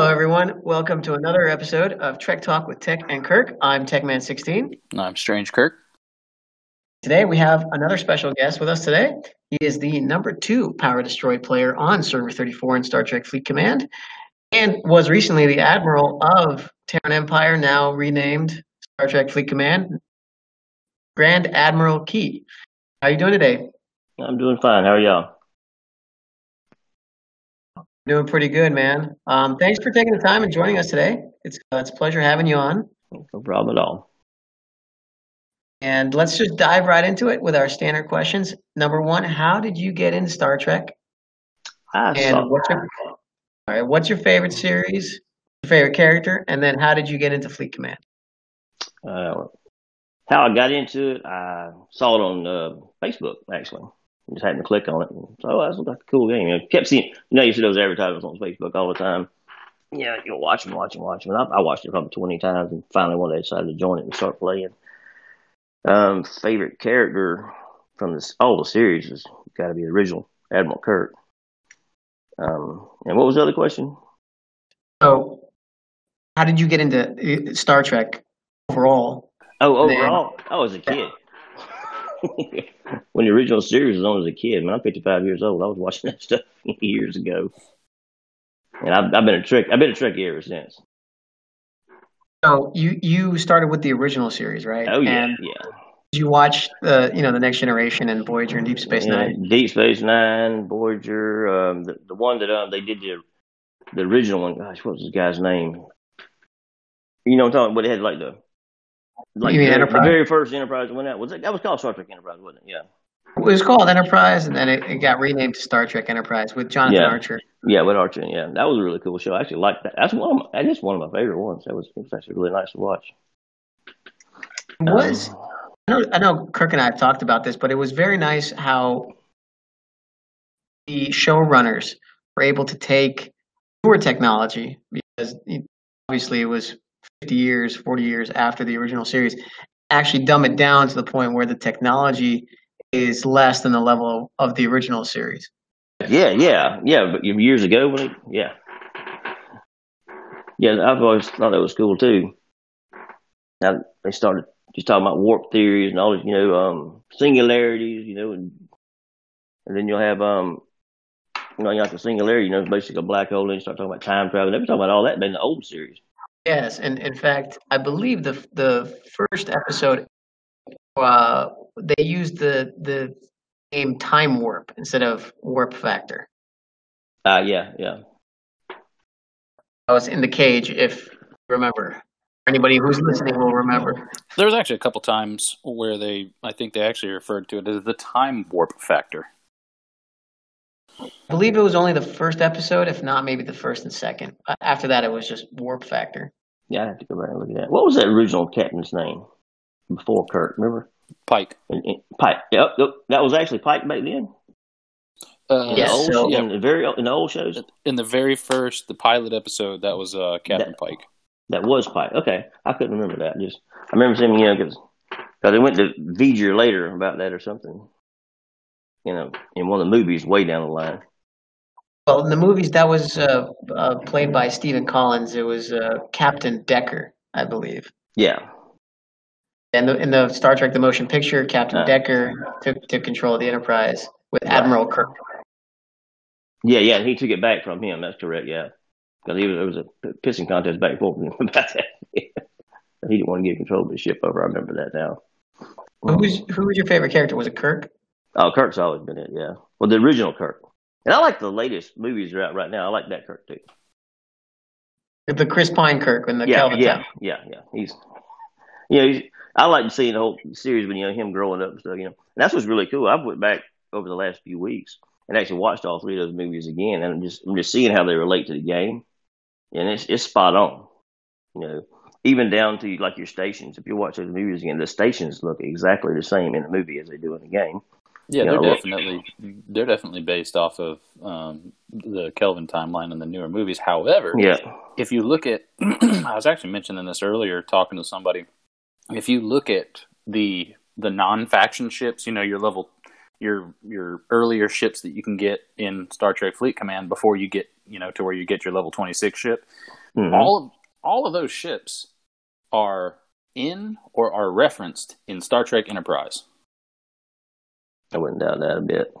Hello, everyone. Welcome to another episode of Trek Talk with Tech and Kirk. I'm TechMan16. I'm Strange Kirk. Today, we have another special guest with us today. He is the number two Power Destroyed player on Server 34 in Star Trek Fleet Command and was recently the Admiral of Terran Empire, now renamed Star Trek Fleet Command, Grand Admiral Key. How are you doing today? I'm doing fine. How are y'all? Doing pretty good, man. Um, thanks for taking the time and joining us today. It's uh, it's a pleasure having you on. No problem at all. And let's just dive right into it with our standard questions. Number one, how did you get into Star Trek? I And saw, what's your all right? What's your favorite series? Your favorite character? And then how did you get into Fleet Command? uh, how I got into it. I saw it on uh, Facebook actually. I just happened to click on it. And, oh, that's like a cool game. I kept seeing, you know, you see those advertisements on Facebook all the time. Yeah, you'll watch them, watch them, watch them. And I, I watched it probably 20 times and finally one day I decided to join it and start playing. Um, favorite character from this all the series has got to be the original Admiral Kirk. Um, and what was the other question? So, how did you get into uh, Star Trek overall? Oh, overall, I was a kid. when the original series was on as a kid, man, I'm 55 years old. I was watching that stuff years ago, and I've, I've been a trick. I've been a Trekkie ever since. So you you started with the original series, right? Oh yeah, And yeah. did you watch the you know the Next Generation and Voyager and Deep Space yeah. Nine? Deep Space Nine, Voyager, um, the the one that um they did the the original one. Gosh, what was this guy's name? You know, what I'm talking. But it had like the like You mean the, very- Enterprise? the very first Enterprise went out. Was it that was called Star Trek Enterprise, wasn't it? Yeah. It was called Enterprise, and then it, it got renamed to Star Trek Enterprise with Jonathan Yeah. Archer. Yeah, with Archer. Yeah, that was a really cool show. I actually liked that. That's one. Of my, that is one of my favorite ones. That was, it was actually really nice to watch. It was Um, I know, I know Kirk and I have talked about this, but it was very nice how the showrunners were able to take newer technology because obviously it was 50 years, 40 years after the original series, actually dumb it down to the point where the technology is less than the level of the original series. Yeah, yeah, yeah. But years ago, when it, yeah, yeah, I've always thought that was cool too. Now they started just talking about warp theories and all this, you know, um, singularities, you know, and and then you'll have um, you know, you have the singularity, you know, basically a black hole. Then you start talking about time travel. They were talking about all that in the old series. Yes, and in fact, I believe the the first episode, uh, they used the the name time warp instead of warp factor. Uh yeah, yeah. I was in the cage, if you remember. Anybody who's listening will remember. There was actually a couple times where they, I think they actually referred to it as the time warp factor. I believe it was only the first episode, if not maybe the first and second. Uh, After that, it was just warp factor. Yeah, I have to go back and look at that. What was that original captain's name before Kirk? Remember? Pike. And, and Pike. Yep, yep, that was actually Pike back then. Uh, In Yes, the old, so- in the very in the old shows, In the very first, the pilot episode, that was uh, Captain That- Pike. that was Pike. Okay, I couldn't remember that. Just I remember seeing you know because they went to V'ger later about that or something. You know, in one of the movies way down the line. Well, in the movies, that was uh, uh, played by Stephen Collins. It was uh, Captain Decker, I believe. Yeah, And the, in the Star Trek: The Motion Picture, Captain Uh. Decker took took control of the Enterprise with Right. Admiral Kirk. yeah, yeah. He took it back from him. That's correct. Yeah, because he was there was a pissing contest back and forth about that. he didn't want to give control of the ship over. I remember that now. Who's who was your favorite character? Was it Kirk? Oh, Kirk's always been it. Yeah, well, the original Kirk. And I like the latest movies are out right now. I like that Kirk too. The Chris Pine Kirk and the yeah, Kelvin yeah, yeah, yeah. He's, you know, he's, I like seeing the whole series when you know him growing up and stuff. You know, and that's what's really cool. I've went back over the last few weeks and actually watched all three of those movies again, and I'm just I'm just seeing how they relate to the game, and it's it's spot on. You know, even down to like your stations. If you watch those movies again, the stations look exactly the same in the movie as they do in the game. Yeah, they're well- definitely they're definitely based off of um, the Kelvin timeline and the newer movies. However, Yeah, if you look at, I was actually mentioning this earlier, talking to somebody. If you look at the the non faction ships, you know your level your your earlier ships that you can get in Star Trek Fleet Command before you get you know to where you get your level twenty six ship. Mhm. All of all of those ships are in or are referenced in Star Trek Enterprise. I wouldn't doubt that a bit.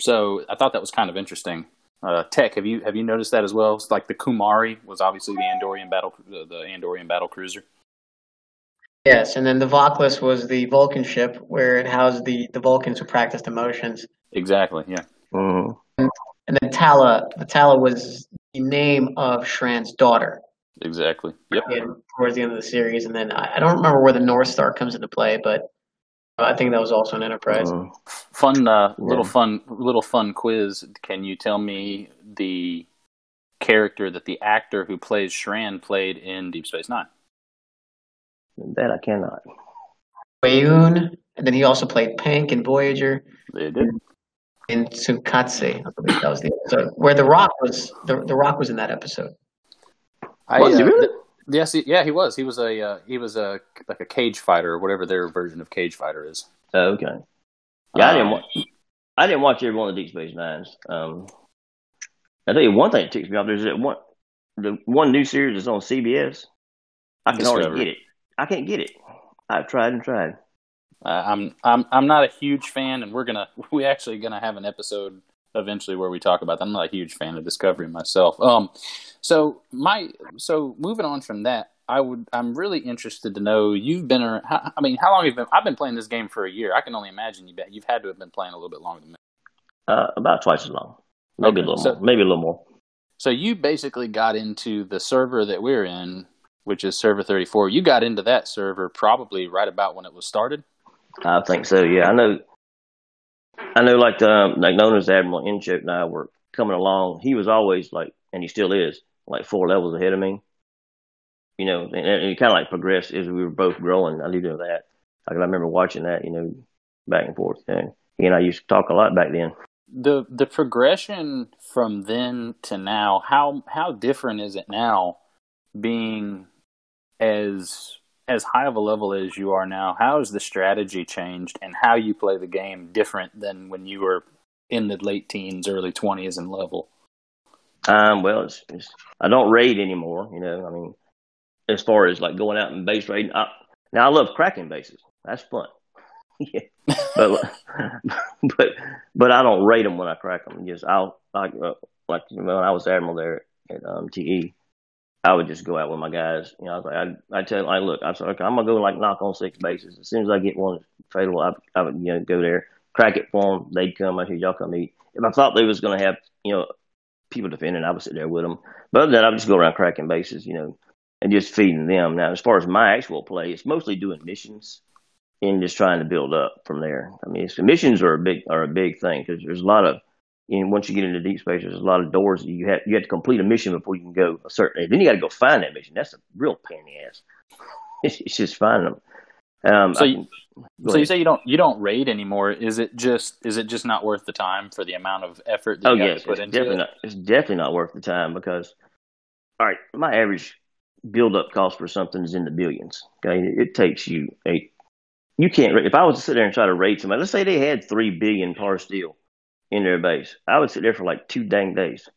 So I thought that was kind of interesting. Uh, Tech, have you have you noticed that as well? It's like the Kumari was obviously the Andorian battle the, the Andorian battle cruiser. Yes, and then the Vahklas was the Vulcan ship where it housed the, the Vulcans who practiced emotions. Exactly. Yeah. Mhm. And then Talla, the Talla was the name of Shran's daughter Exactly. Yep. in, towards the end of the series. And then I, I don't remember where the North Star comes into play, but I think that was also an Enterprise. Mhm. Fun uh, little Yeah. fun little fun quiz. Can you tell me the character that the actor who plays Shran played in Deep Space Nine? That I cannot. Weyoun, and then he also played Penk in Voyager They did. in Tsunkatse. I believe that was the episode where the Rock was. The, the Rock was in that episode. I, Was he uh, really? Yes, he, yeah, he was. He was a uh, he was a like a cage fighter or whatever their version of cage fighter is. Oh, okay. Yeah, I didn't Um, watch. I didn't watch every one of the Deep Space Nines. Um, I tell you one thing that ticks me off. There's that one, the one new series that's on CBS. I can Discovery. hardly get it. I can't get it. I've tried and tried. Uh, I'm I'm I'm not a huge fan, and we're gonna we actually gonna have an episode eventually where we talk about that. I'm not a huge fan of Discovery myself. Um, so my so moving on from that, I would I'm really interested to know you've been. I mean, how long have you been? I've been playing this game for a year. I can only imagine you. You've had to have been playing a little bit longer than me. Uh, about twice as long. Maybe Okay, a little so- more. Maybe a little more. So you basically got into the server that we're in, which is server 34. You got into that server probably right about when it was started. I think so. Yeah, I know. I know, like um, like known as Admiral Inchoate and I were coming along. He was always like, and he still is, like four levels ahead of me. You know, and, and it kind of like progressed as we were both growing. I do know that. I can remember watching that. You know, back and forth. And he and I used to talk a lot back then. the the progression from then to now how how different is it now being as as high of a level as you are now how has the strategy changed and how you play the game different than when you were in the late teens early 20s and level Um, well, it's, it's I don't raid anymore. You know, I mean, as far as like going out and base raiding, I, now I love cracking bases. That's fun. yeah, but but but I don't raid them when I crack them. Just I'll like uh, like when I was admiral there at um, TE, I would just go out with my guys. You know, I was like, I I tell I look, I said, okay, I'm gonna go like knock on six bases. As soon as I get one fatal, I, I would you know go there, crack it for them. They'd come. I said, y'all come eat. If I thought they was gonna have you know people defending, I would sit there with them. But other than that, I would just go around cracking bases, you know, and just feeding them. Now, as far as my actual play, it's mostly doing missions and just trying to build up from there. I mean, missions are a big are a big thing because there's a lot of know, once you get into deep space, there's a lot of doors that you have you have to complete a mission before you can go a certain. Then you got to go find that mission. That's a real pain in the ass. It's, it's just finding them. Um, So you- so you say you don't you don't raid anymore is it just is it just not worth the time for the amount of effort that Oh you yes, to put it's into definitely it not. It's definitely not worth the time because, all right, my average build up cost for something is in the billions. Okay, it takes you a. You can't. If I was to sit there and try to rate somebody, let's say they had three billion parsteel in their base, I would sit there for like two dang days.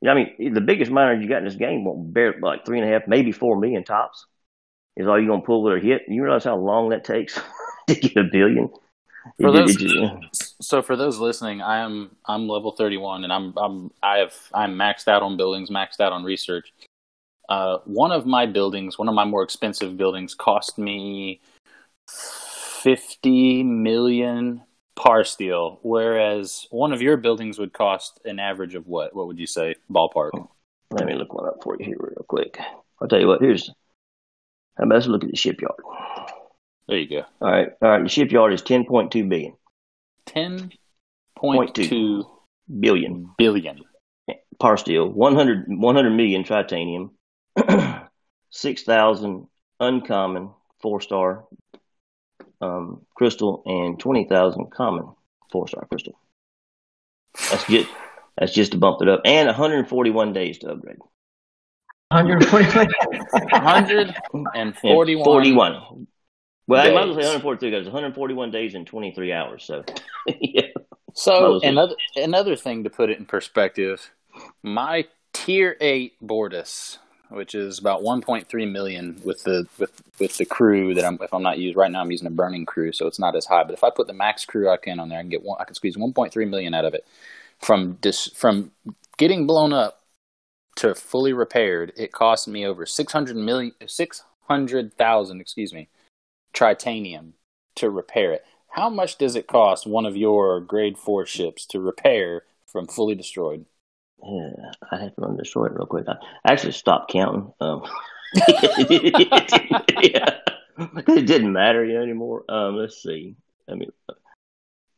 You know, I mean, the biggest miner you got in this game won't bear like three and a half, maybe four million tops. Is all you're gonna pull with a hit. You realize how long that takes to get a billion? For those- So for those listening, I am I'm level 31 and I'm I'm I have I'm maxed out on buildings, maxed out on research. Uh, one of my buildings, one of my more expensive buildings, cost me 50 million parsteel, whereas one of your buildings would cost an average of what? What would you say, ballpark? Let me look one up for you here real quick. I'll tell you what. Here's. How about let's look at the shipyard. There you go. All right, all right. The shipyard is ten point two billion. 10.2 Billion billion. billion. parsteel, 100, 100 million tritanium, six thousand uncommon four star um, crystal, and twenty thousand common four star crystal. That's just that's just to bump it up, and one hundred forty one days to upgrade. 141. 141. 41. Well, I might as well days. say 142 because 141 days and 23 hours. So, yeah. So another another thing to put it in perspective, my tier eight Bortas, which is about 1.3 million with the with with the crew that I'm if I'm not using right now I'm using a burning crew, so it's not as high. But if I put the max crew I can on there, I can get one. I can squeeze 1.3 million out of it from dis, from getting blown up to fully repaired. It cost me over 600 million 600,000, excuse me, tritanium to repair it. How much does it cost one of your grade four ships to repair from fully destroyed? Yeah, I have to run destroy it real quick. I actually stopped counting. Um, yeah, it didn't matter anymore. Um, let's see. I mean,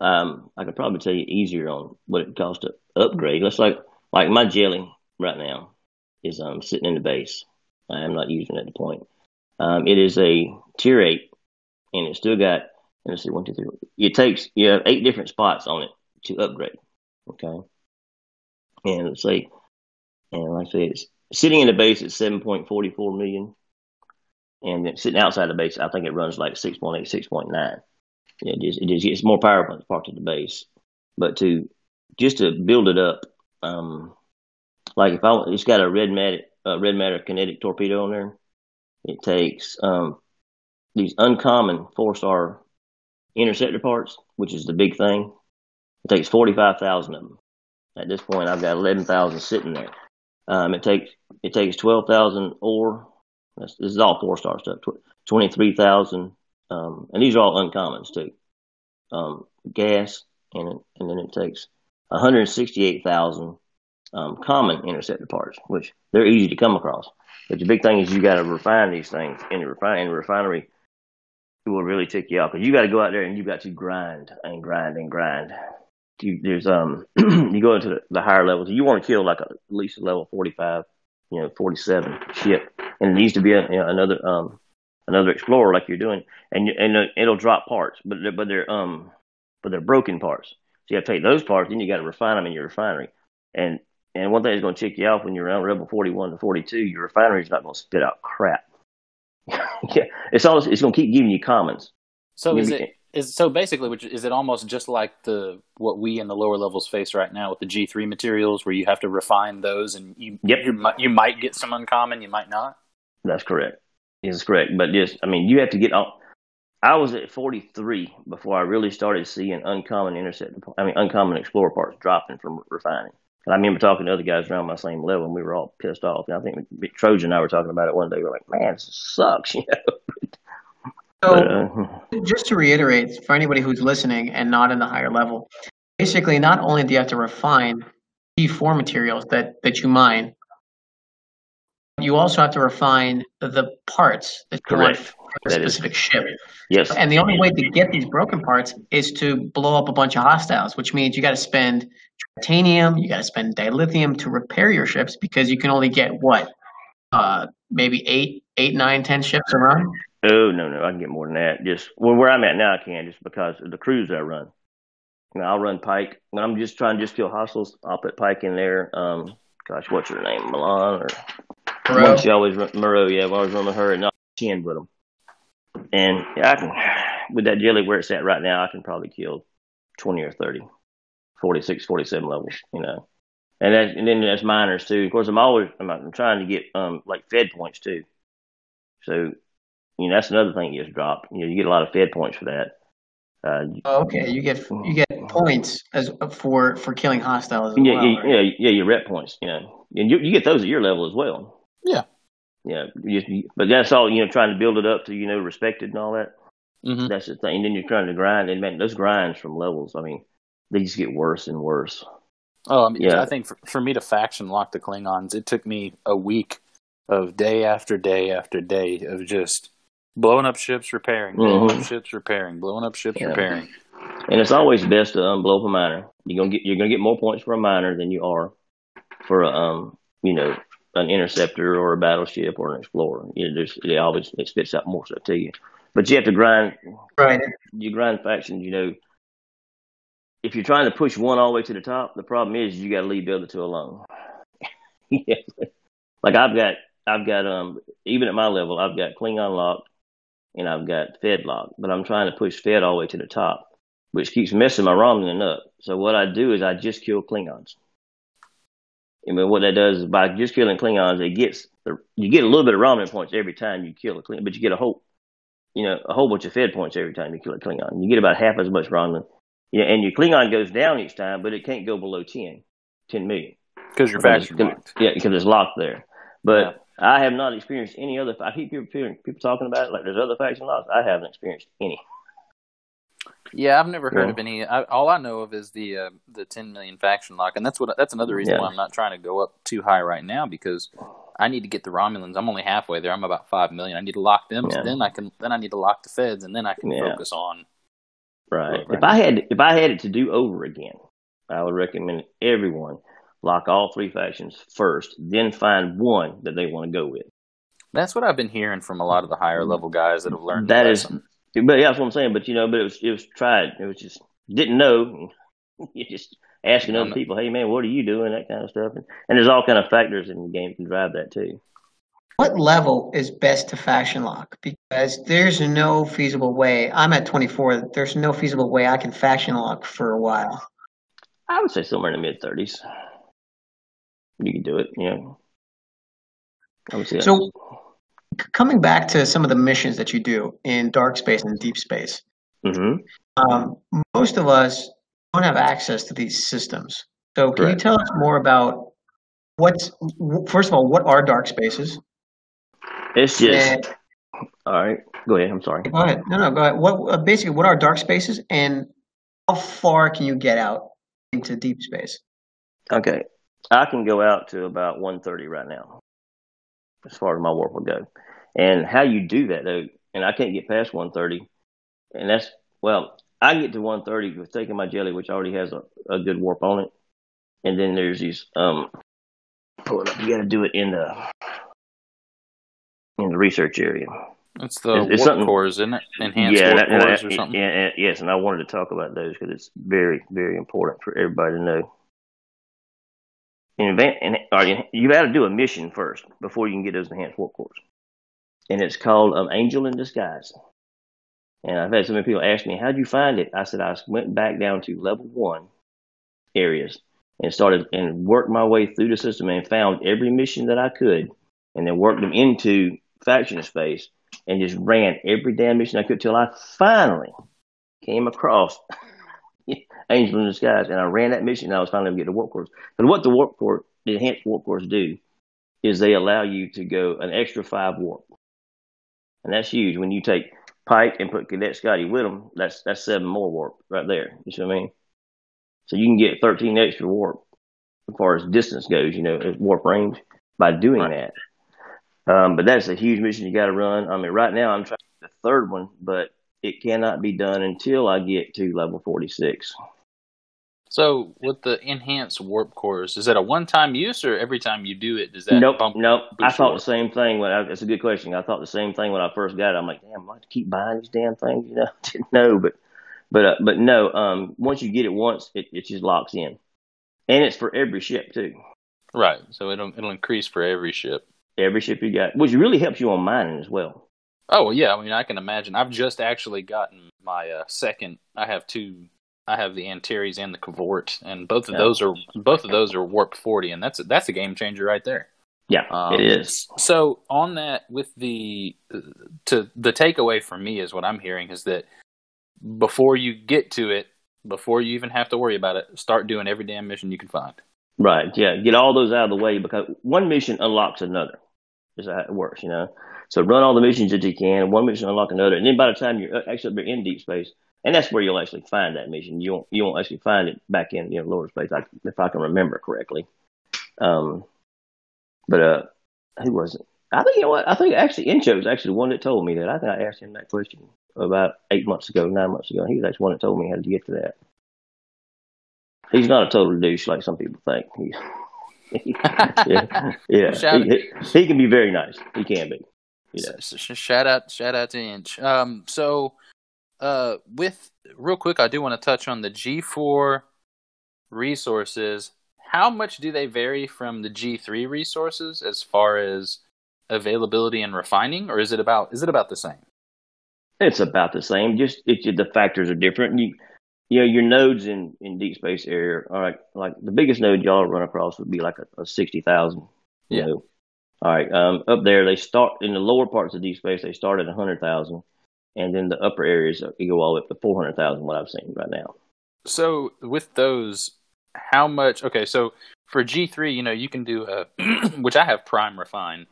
um, I could probably tell you easier on what it costs to upgrade. Let's like like my jelly right now is um sitting in the base. I am not using it at the point. Um, it is a tier eight, and it's still got let's see, one, two, three. It takes you have eight different spots on it to upgrade. Okay. And let's say, and like I say, it's sitting in the base at 7.44 million. And then sitting outside the base, I think it runs like 6.8, 6.9. It just, it just gets more power parts at the base. But to, just to build it up, um, like if I, it's got a red matter, uh, red matter kinetic torpedo on there. It takes, um, these uncommon four star interceptor parts, which is the big thing. It takes 45,000 of them. At this point, I've got 11,000 sitting there. Um, it takes it takes 12,000 ore. This, this is all four star stuff. 23,000, um, and these are all uncommons too. Um, gas, and and then it takes 168,000 um, common interceptor parts, which they're easy to come across. But the big thing is you got to refine these things in the refine in the refinery it will really tick you off because you got to go out there and you got to grind and grind and grind. You, there's um you go into the, the higher levels. You want to kill like a, at least a level 45, you know, 47 ship, and it needs to be a, you know, another um another explorer like you're doing, and and uh, it'll drop parts, but they're, but they're um but they're broken parts. So you have to take those parts, then you got to refine them in your refinery. And and one thing that's going to tick you off when you're around Rebel 41 to 42, your refinery is not going to spit out crap. yeah, it's all it's going to keep giving you commons. So is it is so basically, which is it almost just like the what we in the lower levels face right now with the G three materials, where you have to refine those, and you yep. you, you might get some uncommon, you might not. That's correct. That's correct. But just I mean, you have to get on. I was at 43 before I really started seeing uncommon intercept. I mean, uncommon explorer parts dropping from refining. And I remember talking to other guys around my same level, and we were all pissed off. And I think Trojan and I were talking about it one day. We are like, "Man, this sucks," you know. So, but, uh, just to reiterate, for anybody who's listening and not in the higher level, basically, not only do you have to refine G4 materials that that you mine, you also have to refine the parts that you want for a specific is. ship. Yes. And the only way to get these broken parts is to blow up a bunch of hostiles, which means you got to spend tritanium, you got to spend dilithium to repair your ships because you can only get what, uh, maybe eight, eight, nine, ten ships a run. Oh no, no, I can get more than that. Just well, where I'm at now, I can just because of the crews I run. You know, I'll run Pike when I'm just trying to just kill hostiles. I'll put Pike in there. Um, gosh, what's her name, Milan or Moreau. She always run, Moreau. Yeah, I always run with her and not ten with them. And yeah, I can with that jelly where it's at right now, I can probably kill twenty or thirty. 46, 47 levels, you know. And that, and then that's miners too. Of course, I'm always I'm, I'm trying to get um like Fed points too. So, you know, that's another thing gets dropped. You know, you get a lot of Fed points for that. Uh, oh, okay, you get you get points as for for killing hostiles. yeah, well, yeah, right? yeah, yeah, your rep points. You know, and you you get those at your level as well. Yeah, yeah. You, but that's all. You know, trying to build it up to you know respected and all that. Mm-hmm. That's the thing. And then you're trying to grind and man, those grinds from levels. I mean, they just get worse and worse. Oh, I mean, yeah. I think for, for me to faction lock the Klingons, it took me a week of day after day after day of just blowing up ships, repairing, blowing mm-hmm. up ships, repairing, blowing up ships, yeah. repairing. And it's always best to unblow up a miner. You're gonna get you're gonna get more points for a miner than you are for a um you know an interceptor or a battleship or an explorer. You know, there's it always it spits out more stuff to you. But you have to grind. Right. You grind factions. You know, if you're trying to push one all the way to the top, the problem is you got to leave the other two alone. yeah. Like I've got, I've got, um, even at my level, I've got Klingon locked and I've got Fed locked, but I'm trying to push Fed all the way to the top. which keeps messing my Romulan up. So what I do is I just kill Klingons. I mean, what that does is by just killing Klingons, it gets the, you get a little bit of Romulan points every time you kill a Klingon, but you get a whole, you know, a whole bunch of Fed points every time you kill a Klingon. You get about half as much Romulan. Yeah, and your Klingon goes down each time, but it can't go below 10, 10 million. Because you're faction locked. Yeah, because it's locked there. But. I have not experienced any other. I keep people, people talking about it like there's other faction locks. I haven't experienced any. Yeah, I've never heard yeah. of any. I, all I know of is the uh, the 10 million faction lock, and that's what that's another reason yeah. why I'm not trying to go up too high right now because I need to get the Romulans. I'm only halfway there. I'm about five million. I need to lock them. Yeah. So then I can then I need to lock the Feds, and then I can focus on. Right. If I had if I had it to do over again, I would recommend everyone lock all three factions first, then find one that they want to go with. That's what I've been hearing from a lot of the higher level guys that have learned. That is, but yeah, that's what I'm saying. But you know, but it was it was tried. It was just didn't know. you just asking other people, "Hey man, what are you doing?" That kind of stuff, and, and there's all kind of factors in the game can drive that too. What level is best to faction lock? Because there's no feasible way. I'm at 24. There's no feasible way I can faction lock for a while. I would say somewhere in the mid 30s. You can do it. Yeah. I would say so. Coming back to some of the missions that you do in dark space and deep space, mm-hmm. um, most of us don't have access to these systems. So, can Correct. you tell us more about what's first of all, what are dark spaces? It's just and, all right. Go ahead. I'm sorry. Go ahead. No, no. Go ahead. What uh, basically what are dark spaces, and how far can you get out into deep space? Okay, I can go out to about 130 right now, as far as my warp will go. And how you do that though, and I can't get past 130, and that's well, I get to 130 with taking my jelly, which already has a, a good warp on it. And then there's these um pull it up. You got to do it in the in the research area. That's the it's, it's warp cores, isn't it? Enhanced yeah, warp cores or something. Yeah, yes, and I wanted to talk about those because it's very, very important for everybody to know. In and you got to do a mission first before you can get those enhanced warp cores, and it's called um, Angel in Disguise. And I've had so many people ask me, how'd you find it? I said, I went back down to level one areas and started and worked my way through the system and found every mission that I could and then worked them into faction space and just ran every damn mission I could till I finally came across Angel in Disguise and I ran that mission and I was finally able to get the warp cores. But what the warp core, the enhanced warp cores do is they allow you to go an extra five warp. And that's huge. When you take Pike and put Cadet Scotty with them, that's that's seven more warp right there. You see what I mean? So you can get 13 extra warp as far as distance goes, you know, warp range by doing right. that. Um, but that's a huge mission you got to run. I mean, right now I'm trying the third one, but it cannot be done until I get to level 46. So, with the enhanced warp cores, is that a one-time use, or every time you do it, does that? Nope, nope. I thought warp? the same thing when I, that's a good question. I thought the same thing when I first got it. I'm like, damn, I have to keep buying these damn things, you know? Didn't know, but but uh, but no. Um, once you get it once, it, it just locks in, and it's for every ship too. Right. So it'll it'll increase for every ship. Every ship you got, which really helps you on mining as well. Oh yeah, I mean I can imagine. I've just actually gotten my uh, second. I have two I have the Antares and the K'Vort, and both of yeah. those are both of those are warp forty, and that's a, that's a game changer right there. Yeah, um, it is. So on that, with the to the takeaway for me is what I'm hearing is that before you get to it, before you even have to worry about it, start doing every damn mission you can find. Right. Yeah. Get all those out of the way because one mission unlocks another. Is how it works, you know. So run all the missions that you can. One mission unlock another, and then by the time you're uh, actually in deep space, and that's where you'll actually find that mission. You won't you won't actually find it back in you know lower space, if I can remember correctly. Um, but uh, who was it? I think you know what? I think actually Incho was actually the one that told me that. I think I asked him that question about eight months ago, nine months ago. He was actually the one that told me how to get to that. He's not a total douche like some people think. He's yeah, yeah. He, he, can be very nice. He can be. Yeah. Shout out, shout out to Inch. Um, so uh, with real quick, I do want to touch on the G4 resources. How much do they vary from the G3 resources as far as availability and refining, or is it about is it about the same? It's about the same. Just it, the factors are different. You you know, your nodes in, in deep space area are like, like the biggest node y'all run across would be like a, a 60,000. Yeah. Know. All right. Um, up there, they start in the lower parts of deep space, they start at 100,000. And then the upper areas, you go all the way up to 400,000, what I've seen right now. So with those, how much? Okay, so for G three, you know, you can do a, which I have prime refine,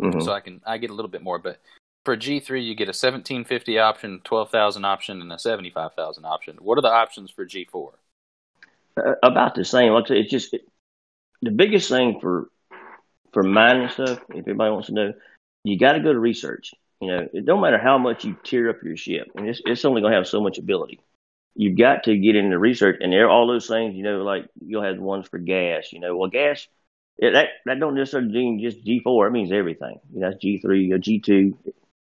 Mhm. so I can I get a little bit more. But for G three, you get a seventeen fifty option, twelve thousand option, and a seventy five thousand option. What are the options for G four? Uh, about the same. Like it's just it, the biggest thing for for mining stuff. If anybody wants to know, you got to go to research. You know, it don't matter how much you tear up your ship, and it's it's only gonna have so much ability. You've got to get into research, and there are all those things. You know, like you'll have ones for gas. You know, well, gas it, that that don't necessarily mean just G four. It means everything. You know, that's G three or G two.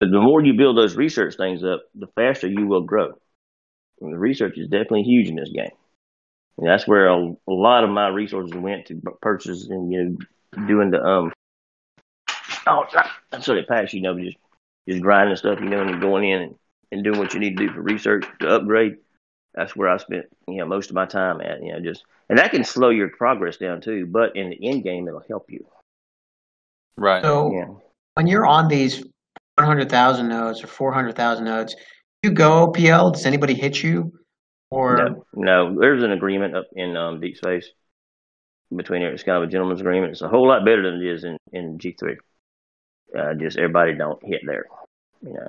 The more you build those research things up, the faster you will grow. And the research is definitely huge in this game. And that's where a, a lot of my resources went to purchase and you know doing the um. Oh, what it passed. You know, just just grinding stuff. You know, and going in and, and doing what you need to do for research to upgrade. That's where I spent you know most of my time at. You know, just and that can slow your progress down too. But in the end game, it'll help you. Right. So Yeah. when you're on these 100,000 nodes or 400,000 nodes, you go OPL. Does anybody hit you? Or No, no, there's an agreement up in um, Deep Space between it. It's kind of a gentleman's agreement. It's a whole lot better than it is in, in G3. Uh, just everybody don't hit there. You know.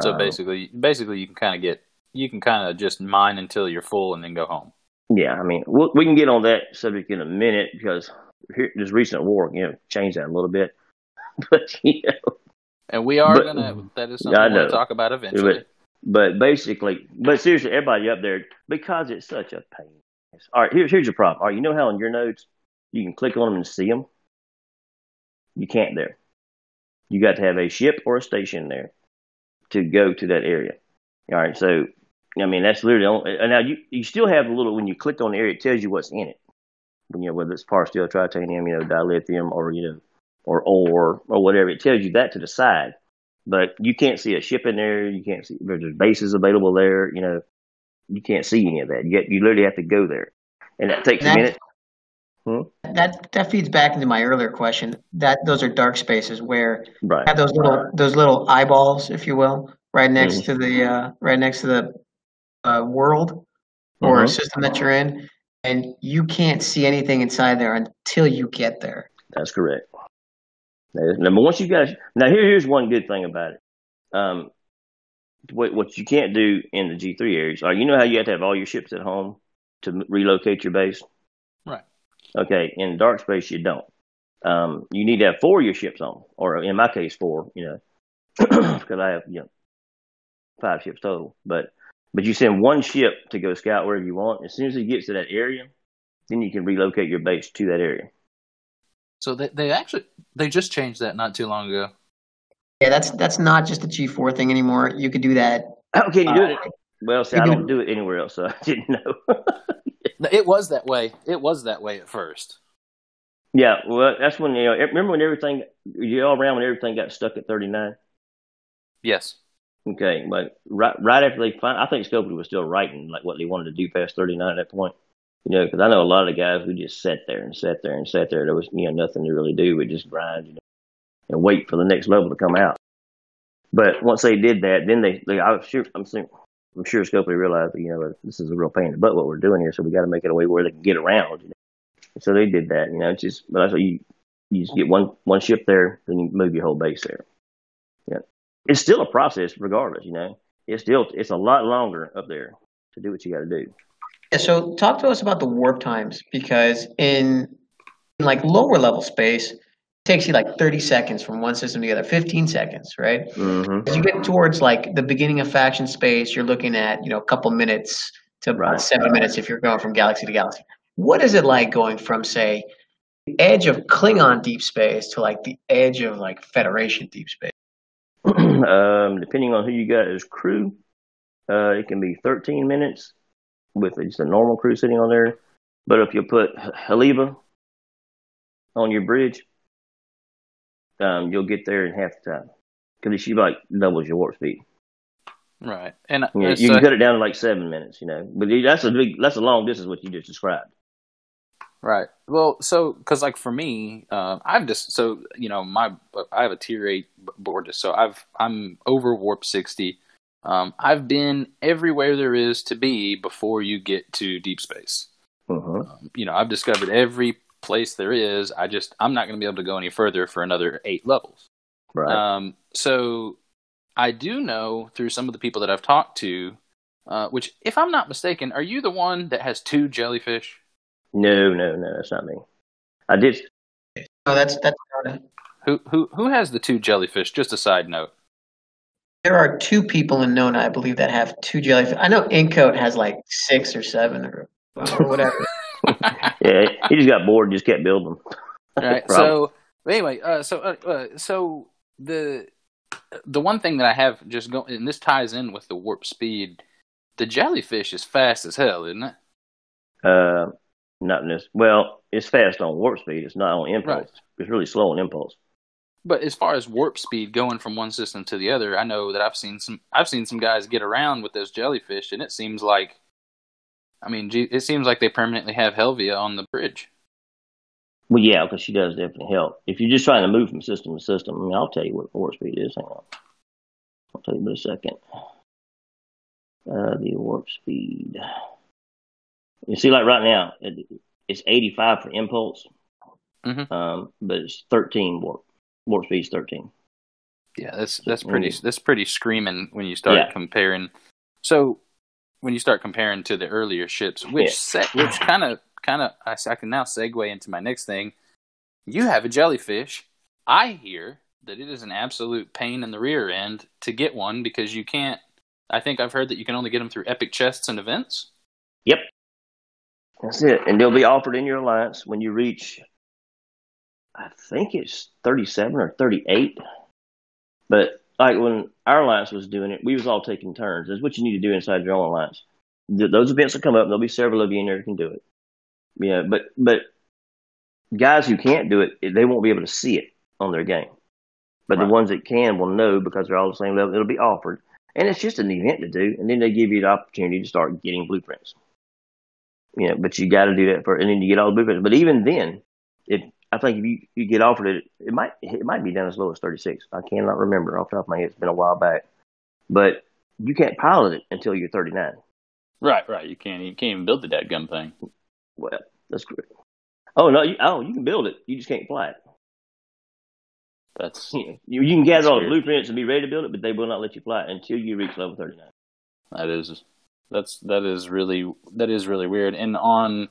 so Um, basically, basically, you can kind of get you can kind of just mine until you're full and then go home. Yeah, I mean, we'll, we can get on that subject in a minute because here, this recent war, you know, changed that a little bit. But you know, And we are But- gonna. That is something I we want know. to talk about eventually. but but basically, but seriously, everybody up there because it's such a pain. All right, here's here's your problem. All right, you know how on your notes you can click on them and see them. You can't there. You got to have a ship or a station there to go to that area. All right, so I mean that's literally on, and now you you still have a little when you click on the area, it tells you what's in it. When you know whether it's par steel, tritanium, you know, dilithium, or you know, or ore or whatever, it tells you that to the side. But you can't see a ship in there. You can't see there's bases available there. You know, you can't see any of that. You get, you literally have to go there, and that takes a That- minute. that that feeds back into my earlier question. That those are dark spaces where Right. have those little those little eyeballs, if you will, right next to the uh, right next to the uh, world or Mhm. system that you're in, and you can't see anything inside there until you get there. That's correct. Now, once you guys, now here, here's one good thing about it. Um, what what you can't do in the G three areas, are you know how you have to have all your ships at home to relocate your base. Right. Okay. In dark space, you don't. Um, you need to have four of your ships on, or in my case, four. You know, because I have you know five ships total. But but you send one ship to go scout wherever you want. As soon as it gets to that area, then you can relocate your base to that area. So they they actually they just changed that not too long ago. Yeah, that's that's not just a G four thing anymore. You could do that. How can you do uh, it? Well, see, I don't do it anywhere else, so I didn't know. It was that way. It was that way at first. yeah, well, that's when you know. Remember when everything you all around when everything got stuck at thirty nine. Yes. Okay, but right right after they find, I think Scopely was still writing like what they wanted to do past thirty nine at that point. You know, because I know a lot of the guys who just sat there and sat there and sat there. There was you know nothing to really do We just grind, you know, and wait for the next level to come out. But once they did that, then they, they I was sure I'm think, I'm sure Scopely realized that you know this is a real pain in the butt what we're doing here, so we got to make it a way where they can get around. You know? So they did that. You know, it's just but that's what you you just get one one ship there, then you move your whole base there. Yeah, it's still a process regardless. You know, it's still it's a lot longer up there to do what you got to do. Yeah, so talk to us about the warp times because in, in like lower level space, takes you like 30 seconds from one system to the other, 15 seconds, right? Mm-hmm. As you get towards like the beginning of faction space, you're looking at, you know, a couple minutes to Right. seven minutes if you're going from galaxy to galaxy. What is it like going from, say, the edge of Klingon deep space to like the edge of like Federation deep space? um, depending on who you got as crew, uh, it can be 13 minutes with just a normal crew sitting on there. But if you put Helvia on your bridge, um, you'll get there in half the time because she like doubles your warp speed. Right, and You, know, you uh, can cut it down to like seven minutes, you know. But that's a big, that's a long distance what you just described. Right. Well, so because like for me, uh, I've just so you know my I have a tier eight board, so I've I'm over warp sixty. Um, I've been everywhere there is to be before you get to deep space. Uh-huh. Um, you know, I've discovered every place there is. I just I'm not going to be able to go any further for another eight levels. Right. Um, so I do know through some of the people that I've talked to, uh, which if I'm not mistaken, are you the one that has two jellyfish? no, no, no, that's not me. I did. No, that's that's not it. Who who who has the two jellyfish? Just a side note. There are two people in Nona, I believe, that have two jellyfish. I know Inkcoat has like six or seven or, or whatever. Yeah, he just got bored and just kept building them. right. So anyway, uh, so uh, uh, so the the one thing that I have just go and this ties in with the warp speed. The jellyfish is fast as hell, isn't it? Uh, not in this. Well, it's fast on warp speed. It's not on impulse. Right. It's really slow on impulse. But as far as warp speed going from one system to the other, I know that I've seen some I've seen some guys get around with those jellyfish, and it seems like, I mean, it seems like they permanently have Helvia on the bridge. Well, yeah, because she does definitely help. If you're just trying to move from system to system, I mean, I'll tell you what warp speed is. Hang on. I'll tell you in a second. Uh, the warp speed. You see, like right now, it, it's 85 for impulse, Mhm. um, but it's 13 warp. Warp speed's 13. Yeah, that's that's pretty that's pretty screaming when you start Mm. Yeah. comparing. So when you start comparing to the earlier ships, which Yeah. set, which kind of kind of I can now segue into my next thing. You have a jellyfish. I hear that it is an absolute pain in the rear end to get one because you can't. I think I've heard that you can only get them through epic chests and events. Yep. That's it. And they'll be offered in your alliance when you reach, I think it's 37 or 38. But like when our alliance was doing it, we was all taking turns. That's what you need to do inside your own alliance. Th- Those events will come up. There'll be several of you in there who can do it. Yeah, but but guys who can't do it, they won't be able to see it on their game. But Right. the ones that can will know because they're all the same level. It'll be offered, and it's just an event to do. And then they give you the opportunity to start getting blueprints. Yeah, but you got to do that for, and then you get all the blueprints. But even then, if I think if you, you get offered it, it might it might be down as low as thirty six. I cannot remember off the top of my head. It's been a while back, but you can't pilot it until you're thirty nine. Right, right. You can't you can't even build the dead gun thing. Well, that's great. Oh no! You, oh, you can build it. You just can't fly it. That's You, you can gather all the blueprints and be ready to build it, but they will not let you fly it until you reach level thirty nine. That is that's that is really that is really weird. And on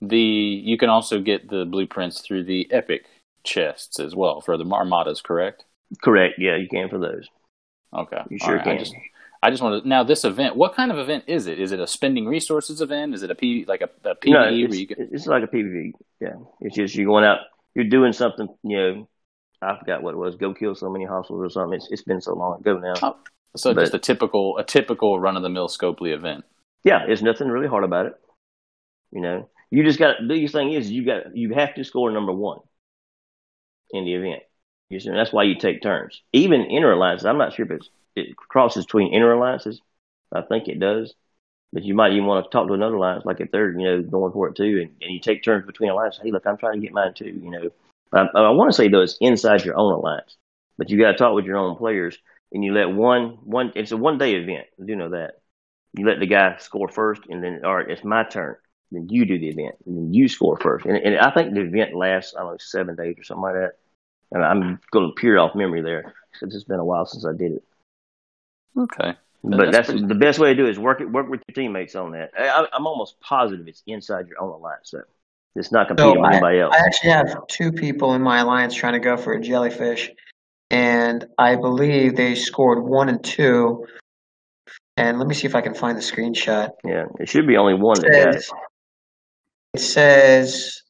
the you can also get the blueprints through the epic chests as well for the armadas, correct? Correct. Yeah, you can for those. Okay. You sure right, can. I just I just want to now this event. What kind of event is it? Is it a spending resources event? Is it a P like a, a PvE no, where it's, you get it's like a PvP. Yeah, it's just you're going out, you're doing something. You know, I forgot what it was. Go kill so many hostiles or something. It's it's been so long ago now. Oh. so but- just a typical a typical run of the mill Scopely event? Yeah, there's nothing really hard about it. You know, you just got the biggest thing is you got you have to score number one in the event. You see, that's why you take turns. Even inner alliances, I'm not sure if it crosses between inner alliances. I think it does, but you might even want to talk to another alliance, like if they're you know going for it too, and, and you take turns between alliances. Hey, look, I'm trying to get mine too. You know, I, I want to say though it's inside your own alliance, but you got to talk with your own players, and you let one one. It's a one day event. I do know that you let the guy score first, and then all right, it's my turn. Then you do the event, and then you score first. And, and I think the event lasts I don't know seven days or something like that. And I'm going to peer off memory there because it's been a while since I did it. Okay. But that's that's, pretty- the best way to do it is work it, work with your teammates on that. I, I- I'm almost positive it's inside your own alliance, so it's not competing So with anybody else. I actually have two people in my alliance trying to go for a jellyfish, and I believe they scored one and two. And let me see if I can find the screenshot. yeah, it should be only one that It got it. says, it says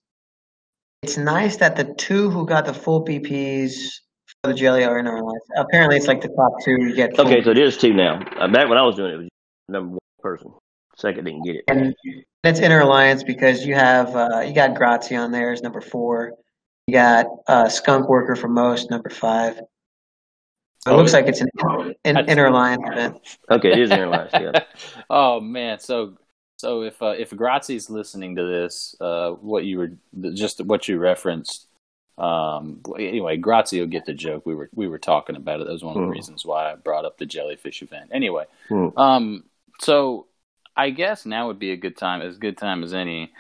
it's nice that the two who got the full BPs for the jelly are in our alliance. Apparently, it's like the top two you get. full Okay, so it is two now. Uh, back when I was doing it, it was number one person. Second didn't get it. and that's inner alliance because you have uh, you got Grazi on there as number four. You got uh, Skunk Worker for most number five. It looks like it's an, an I- inner line event. Okay, it is interlines. Yeah. oh man, so so if uh, if Grazi's listening to this, uh, what you were just what you referenced. Um, anyway, Grazi will get the joke. We were we were talking about it. That was one of the Hmm. reasons why I brought up the jellyfish event. Anyway, Hmm. um, so I guess now would be a good time, as good time as any,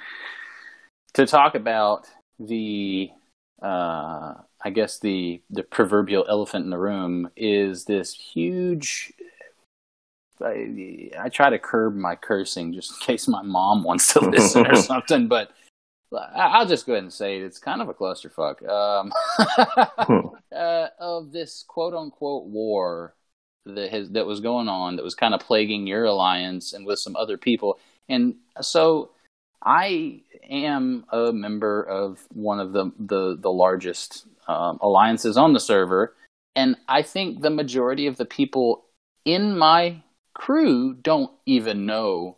to talk about the uh, I guess the the proverbial elephant in the room is this huge. I, I try to curb my cursing just in case my mom wants to listen or something, but I'll just go ahead and say it. It's kind of a clusterfuck. Um, uh, of this quote unquote war that has that was going on that was kind of plaguing your alliance and with some other people, and so I am a member of one of the the, the largest um, alliances on the server, and I think the majority of the people in my crew don't even know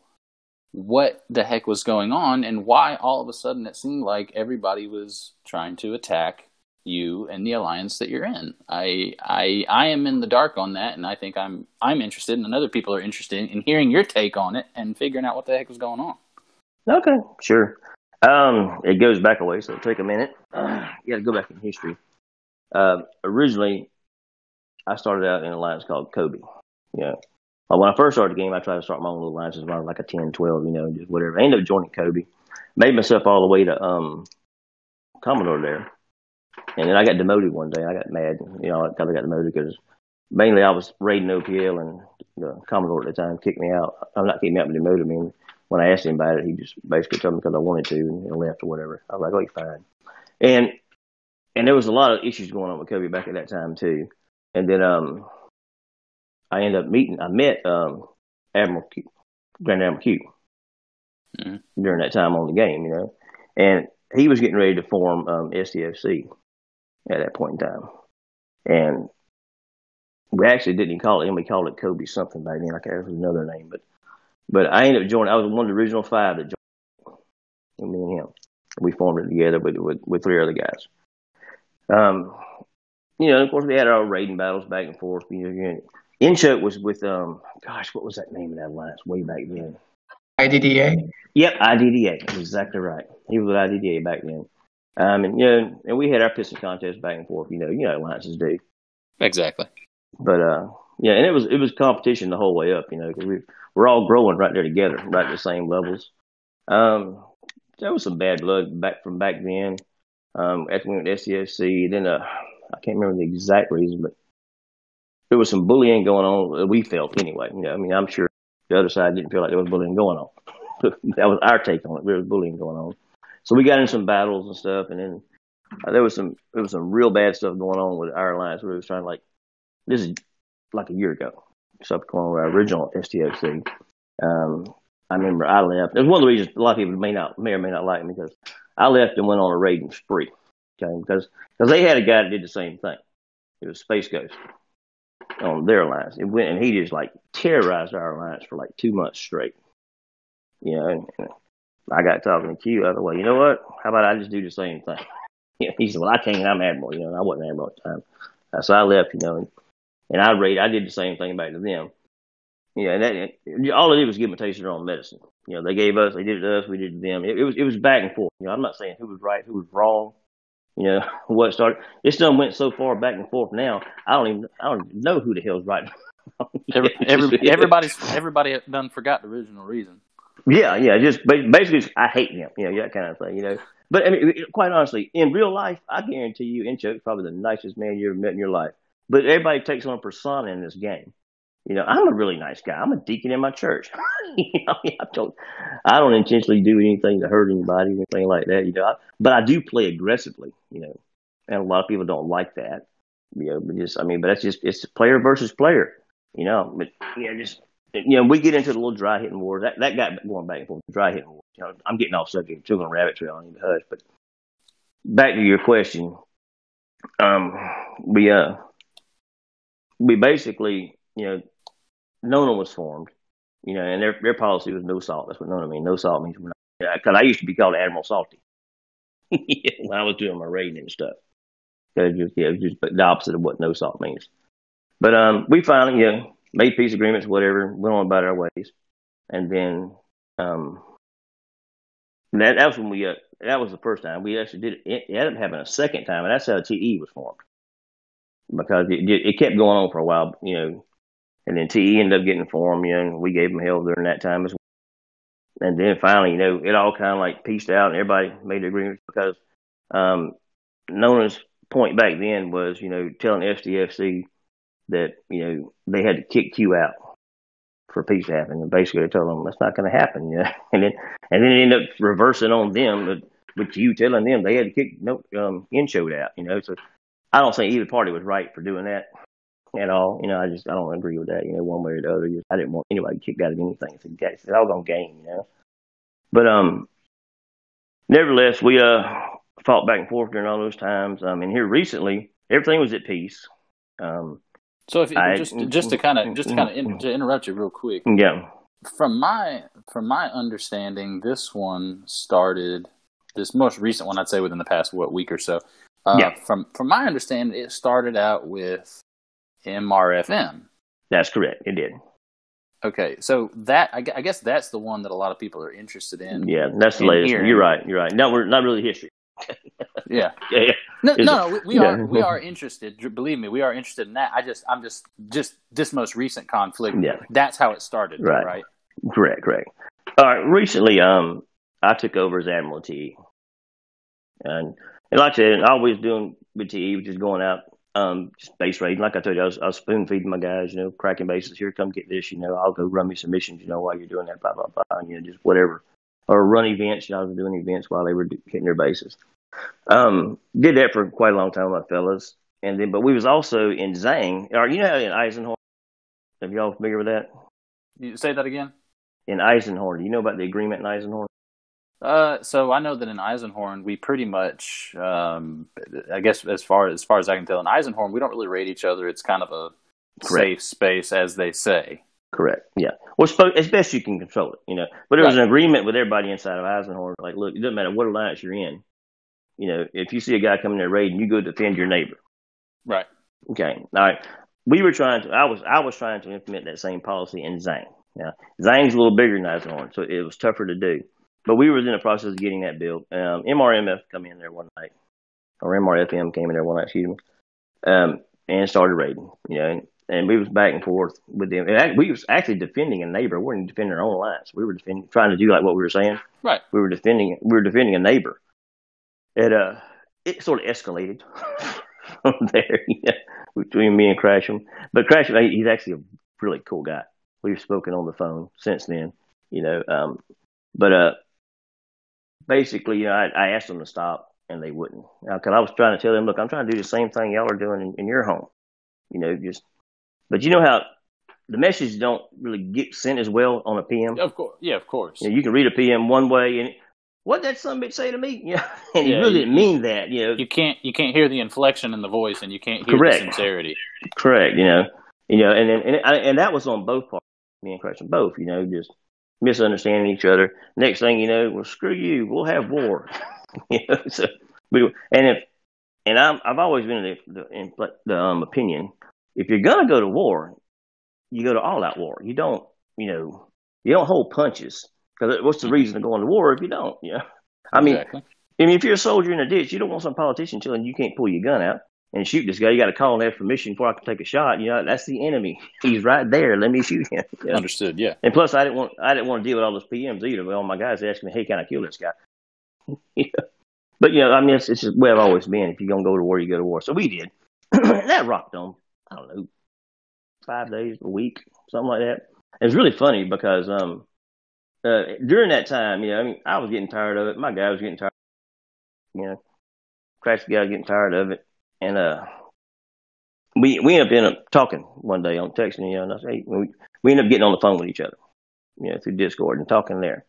what the heck was going on and why all of a sudden it seemed like everybody was trying to attack you and the alliance that you're in. I I I am in the dark on that and I think I'm I'm interested and other people are interested in hearing your take on it and figuring out what the heck was going on. Okay, sure. Um, it goes back a way, so it'll take a minute. you got to go back in history. Uh, originally, I started out in an alliance called Kobe. You Well, when I first started the game, I tried to start my own little alliances when I was like a 10, 12, you know, just whatever. I ended up joining Kobe, made myself all the way to um, Commodore there. And then I got demoted one day. I got mad, you know, I because I got demoted because mainly I was raiding OPL and the Commodore at the time kicked me out. I'm not kicked me out, but demoted me. when I asked him about it, he just basically told me because I wanted to and left or whatever. I was like, oh, you're fine. And and there was a lot of issues going on with Kobe back at that time too. And then um, I ended up meeting. I met um, Admiral Q, Grand Admiral Q Mhm. during that time on the game, you know, and he was getting ready to form um, STFC at that point in time, and we actually didn't even call it him. We called it Kobe something back then. I can't remember another name, but but I ended up joining. I was one of the original five that joined. Me and him, we formed it together with with, with three other guys. Um, you know, of course, we had our raiding battles back and forth. You know, Inchoke was with um, gosh, what was that name of that alliance way back then? IDDA. Yep, IDDA. That's exactly right. He was with IDDA back then. Um, and you know, and we had our piston contests back and forth. You know, you know, alliances do. Exactly. But uh, yeah, and it was it was competition the whole way up. You know, because we we're all growing right there together, right at the same levels. Um, there was some bad blood back from back then. Um, after we went to STFC, then uh, I can't remember the exact reason, but there was some bullying going on. that We felt anyway. You know, I mean, I'm sure the other side didn't feel like there was bullying going on. that was our take on it. There was bullying going on. So we got in some battles and stuff, and then uh, there was some there was some real bad stuff going on with our alliance. It was trying to like this is like a year ago. Stuff going on with our original STFC. Um, I remember I left. It was one of the reasons a lot of people may not may or may not like me because I left and went on a raiding spree. Okay, because because they had a guy that did the same thing. It was Space Ghost on their alliance. It went and he just like terrorized our alliance for like two months straight. You know, and, and I got talking to Q. I thought, well, you know what? How about I just do the same thing? You know, he said, well, I can't. I'm admiral. You know, and I wasn't admiral at the time. Uh, so I left. You know, and, and I raid. I did the same thing back to them. Yeah, and that all it did was give them a taste of their own medicine. You know, they gave us, they did it to us, we did it to them. It, it was it was back and forth. You know, I'm not saying who was right, who was wrong. You know, what started. This done went so far back and forth. Now I don't even I don't even know who the hell's right. Every, every, everybody's everybody done forgot the original reason. Yeah, yeah, just basically, just, I hate them. You know, that kind of thing. You know, but I mean, quite honestly, in real life, I guarantee you, Inchoke's probably the nicest man you ever met in your life. But everybody takes on a persona in this game. You know, I'm a really nice guy. I'm a deacon in my church. you know, I don't, I don't intentionally do anything to hurt anybody or anything like that. You know, I, but I do play aggressively. You know, and a lot of people don't like that. You know, but just I mean, but that's just it's player versus player. You know, but you know, just you know, we get into the little dry hitting war. That that got going back and forth. Dry hitting wars. You know, I'm getting off subject. Too on rabbit trail. I need to hush. But back to your question. Um, we uh, we basically, you know, Nona was formed. You know, and their their policy was no salt. That's what Nona means. No salt means we're not. Because I used to be called Admiral Salty when I was doing my raiding and stuff. Cause just yeah, just the opposite of what no salt means. But um, we finally, you know, made peace agreements, whatever, went on about our ways, and then um, that that was when we uh, that was the first time we actually did it. It ended up having a second time, and that's how TE was formed because it it kept going on for a while, you know, and then TE ended up getting you know, and we gave them hell during that time as well. And then finally, you know, it all kind of like pieced out, and everybody made agreements because um, Nona's point back then was, you know, telling STFC that you know they had to kick Q out for peace to happen, and basically they told them that's not going to happen, you know, and then and then it ended up reversing on them, but with you telling them they had to kick no um Inchoke out, you know. So I don't think either party was right for doing that at all. You know, I just I don't agree with that. You know, one way or the other. Just, I didn't want anybody kicked out of anything. It's, it's all gonna game, you know. But um, nevertheless, we uh fought back and forth during all those times. I mean, here recently, everything was at peace. Um, so if I- just just to kind of just kind of in, to interrupt you real quick, yeah, from my from my understanding, this one started this most recent one. I'd say within the past what week or so. Uh, Yeah. From from my understanding, it started out with MRFM. that's correct. It did. Okay, so that I, I guess that's the one that a lot of people are interested in. Yeah, that's the latest. here. You're right. You're right. No, we're not really history. Yeah. Yeah, yeah. No, Is no, it- we, we yeah. are we are interested. Believe me, we are interested in that. I just I'm just just this most recent conflict. Yeah. That's how it started, Right. right? Correct, correct. All right. Recently, um, I took over as Admiral TE, and, and like I said, I was doing with TE, which is going out, um, just base raiding. Like I told you, I was, I was spoon feeding my guys, you know, cracking bases. Here, come get this. You know, I'll go run me some missions. You know, while you're doing that, blah blah blah. And, you know, just whatever, or run events. You know, I was doing events while they were hitting their bases. Um, did that for quite a long time, with my fellas. And then, but we was also in Zhang. Or you know, in Eisenhower. Have y'all familiar with that? You say that again. In Eisenhower, do you know about the agreement in Eisenhower? Uh, so I know that in Eisenhorn, we pretty much, um, I guess as far as far as I can tell, in Eisenhorn, we don't really raid each other. It's kind of a Correct. safe space, as they say. Correct. Yeah. Well, as best you can control it, you know. But there was an agreement with everybody inside of Eisenhorn. Like, look, it doesn't matter what alliance you're in. You know, if you see a guy coming there raiding, you go defend your neighbor. Right. Okay. All right. We were trying to. I was. I was trying to implement that same policy in Zhang. Now, Zhang's a little bigger than Eisenhorn, so it was tougher to do. But we were in the process of getting that built. Um, MRMF come in there one night, or MRFM came in there one night. Excuse me. Um, and started raiding. You know, and we was back and forth with them. And we was actually defending a neighbor. We weren't defending our own alliance. We were defending, trying to do like what we were saying. Right. We were defending. We were defending a neighbor. It uh, it sort of escalated from there you know, between me and Crasham. But Crasham, he's actually a really cool guy. We've spoken on the phone since then. You know, um, but uh, basically, you know, I, I asked them to stop, and they wouldn't. Because I was trying to tell them, look, I'm trying to do the same thing y'all are doing in, in your home. You know, just. But you know how the messages don't really get sent as well on a PM. Of course. Yeah, of course. You, know, you can read a PM one way, and what that son bitch say to me? You know, and he really you- didn't mean that. You know, You can't you can't hear the inflection in the voice, and you can't hear Correct. the sincerity. correct. You know, you know, and and and, I- and that was on both parts. Me and Crasham both. You know, just misunderstanding each other. Next thing you know, well, screw you. We'll have war. you know, so we and if and I'm I've always been in the, the, in the um, opinion if you're gonna go to war, you go to all out war. You don't, you know, you don't hold punches. Because what's the reason to go into war if you don't? You know, I mean, Exactly. I mean, if you're a soldier in a ditch, you don't want some politician telling you you can't pull your gun out and shoot this guy. You got to call and ask permission before I can take a shot. You know, that's the enemy. He's right there. Let me shoot him. You know? understood. Yeah. And plus, I didn't want I didn't want to deal with all those PMs either. But all my guys asking me, "Hey, can I kill this guy?" know? But you know, I mean, it's, it's just way I've always been. If you're gonna go to war, you go to war. So we did. that rocked on. I don't know, five days, a week, something like that. It was really funny because um, uh, during that time, you know, I mean, I was getting tired of it. My guy was getting tired. You know, Crash guy was getting tired of it, and uh, we we ended up, up talking one day on texting. You know, and I hey, we we up getting on the phone with each other, you know, through Discord and talking there.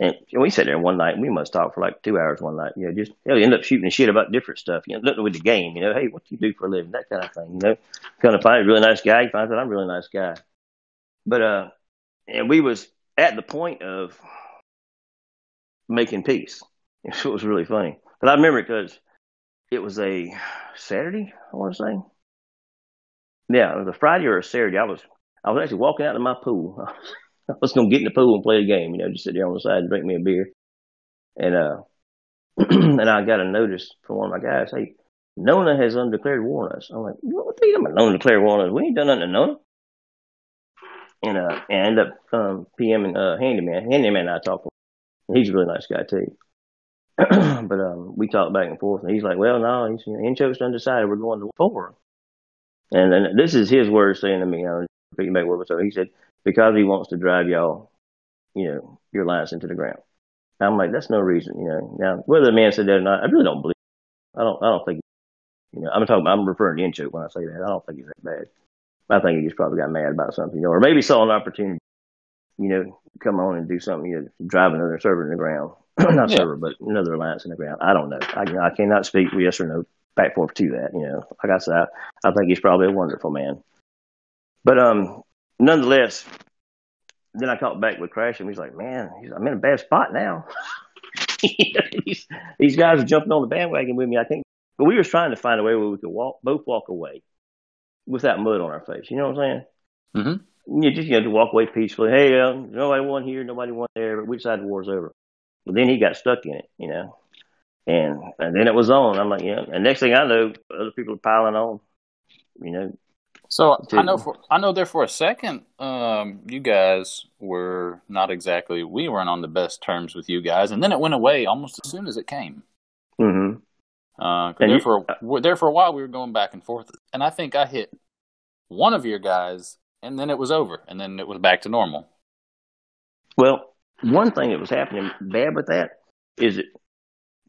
And we sat there one night. and We must talk for like two hours one night. You know, just you know, end up shooting shit about different stuff. You know, nothing with the game. You know, hey, what do you do for a living? That kind of thing. You know, kind of find a really nice guy. He finds out I'm a really nice guy. But uh, and we was at the point of making peace. It was really funny. But I remember because it was a Saturday. I want to say. Yeah, it was a Friday or a Saturday. I was I was actually walking out to my pool. I was gonna get in the pool and play a game, you know, just sit there on the side and drink me a beer. And uh and I got a notice from one of my guys, hey, Nona has undeclared war on us. I'm like, what the hell Nona declared war on us? We ain't done nothing to Nona. And uh and I ended up um PMing uh handyman. Handyman and I talked with he's a really nice guy too. but um we talked back and forth and he's like, Well no, he's Incho's undecided, we're going to four. And then this is his words saying to me, I was picking back so he said, Because he wants to drive y'all, you know, your lines into the ground. I'm like, that's no reason, you know. Now, whether the man said that or not, I really don't believe. It. I don't. I don't think. You know, I'm talking. I'm referring to when I say that. I don't think he's that bad. I think he just probably got mad about something, you know, or maybe saw an opportunity, you know, come on and do something, you know, drive another server in the ground, not yeah. server, but another alliance in the ground. I don't know. I, you know, I cannot speak yes or no back forth to that. You know, like I said, I, I think he's probably a wonderful man. But um, nonetheless, then I talked back with Crash, and he's like, "Man, he's, I'm in a bad spot now." these, these guys are jumping on the bandwagon with me. I think, but we were trying to find a way where we could walk, both walk away without mud on our face. You know what I'm saying? Mm-hmm. You just you know to walk away peacefully. Hey, uh, nobody won here, nobody won there, but we decided the war's over. But then he got stuck in it, you know, and and then it was on. I'm like, yeah. And next thing I know, other people are piling on. You know, so I know for I know there for a second, um, you guys were not exactly we weren't on the best terms with you guys, and then it went away almost as soon as it came. Mm-hmm. Uh, there you, for there for a while we were going back and forth, and I think I hit one of your guys, and then it was over, and then it was back to normal. Well, one thing that was happening bad with that is that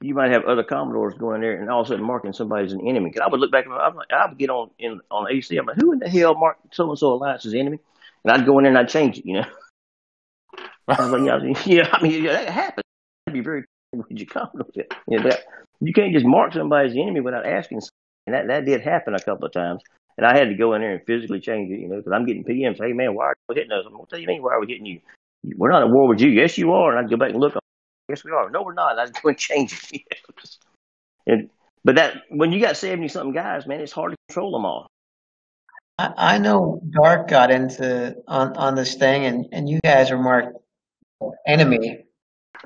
you might have other Commodores going there and all of a sudden marking somebody as an enemy. Cause I would look back, I'm like, I would get on in on AC. I'm like, who in the hell marked so and so alliance as enemy? And I'd go in there and I'd change it, you know. I was like, yeah, I mean, yeah, that happens. I'd be very with your. You know, that, you can't just mark somebody as enemy without asking. And that that did happen a couple of times. And I had to go in there and physically change it, you know, because I'm getting PMs. Hey man, why are you hitting us? I'm gonna tell you, mean, why are we hitting you? We're not at war with you. Yes, you are. And I'd go back and look yes, we are. No, we're not. I was going to change it. and, but that when you got seventy something guys, man, it's hard to control them all. I, I know Dark got into on on this thing, and and you guys were marked enemy.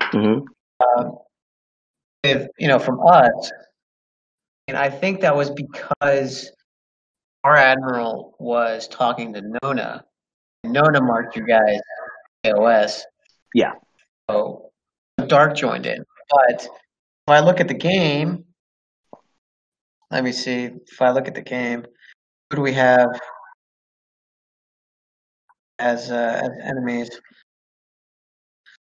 Mm-hmm. Uh, if you know from us, and I think that was because our admiral was talking to Nona. Nona marked you guys KOS. Yeah. So Dark joined in. But if I look at the game, let me see. If I look at the game, who do we have as, uh, as enemies?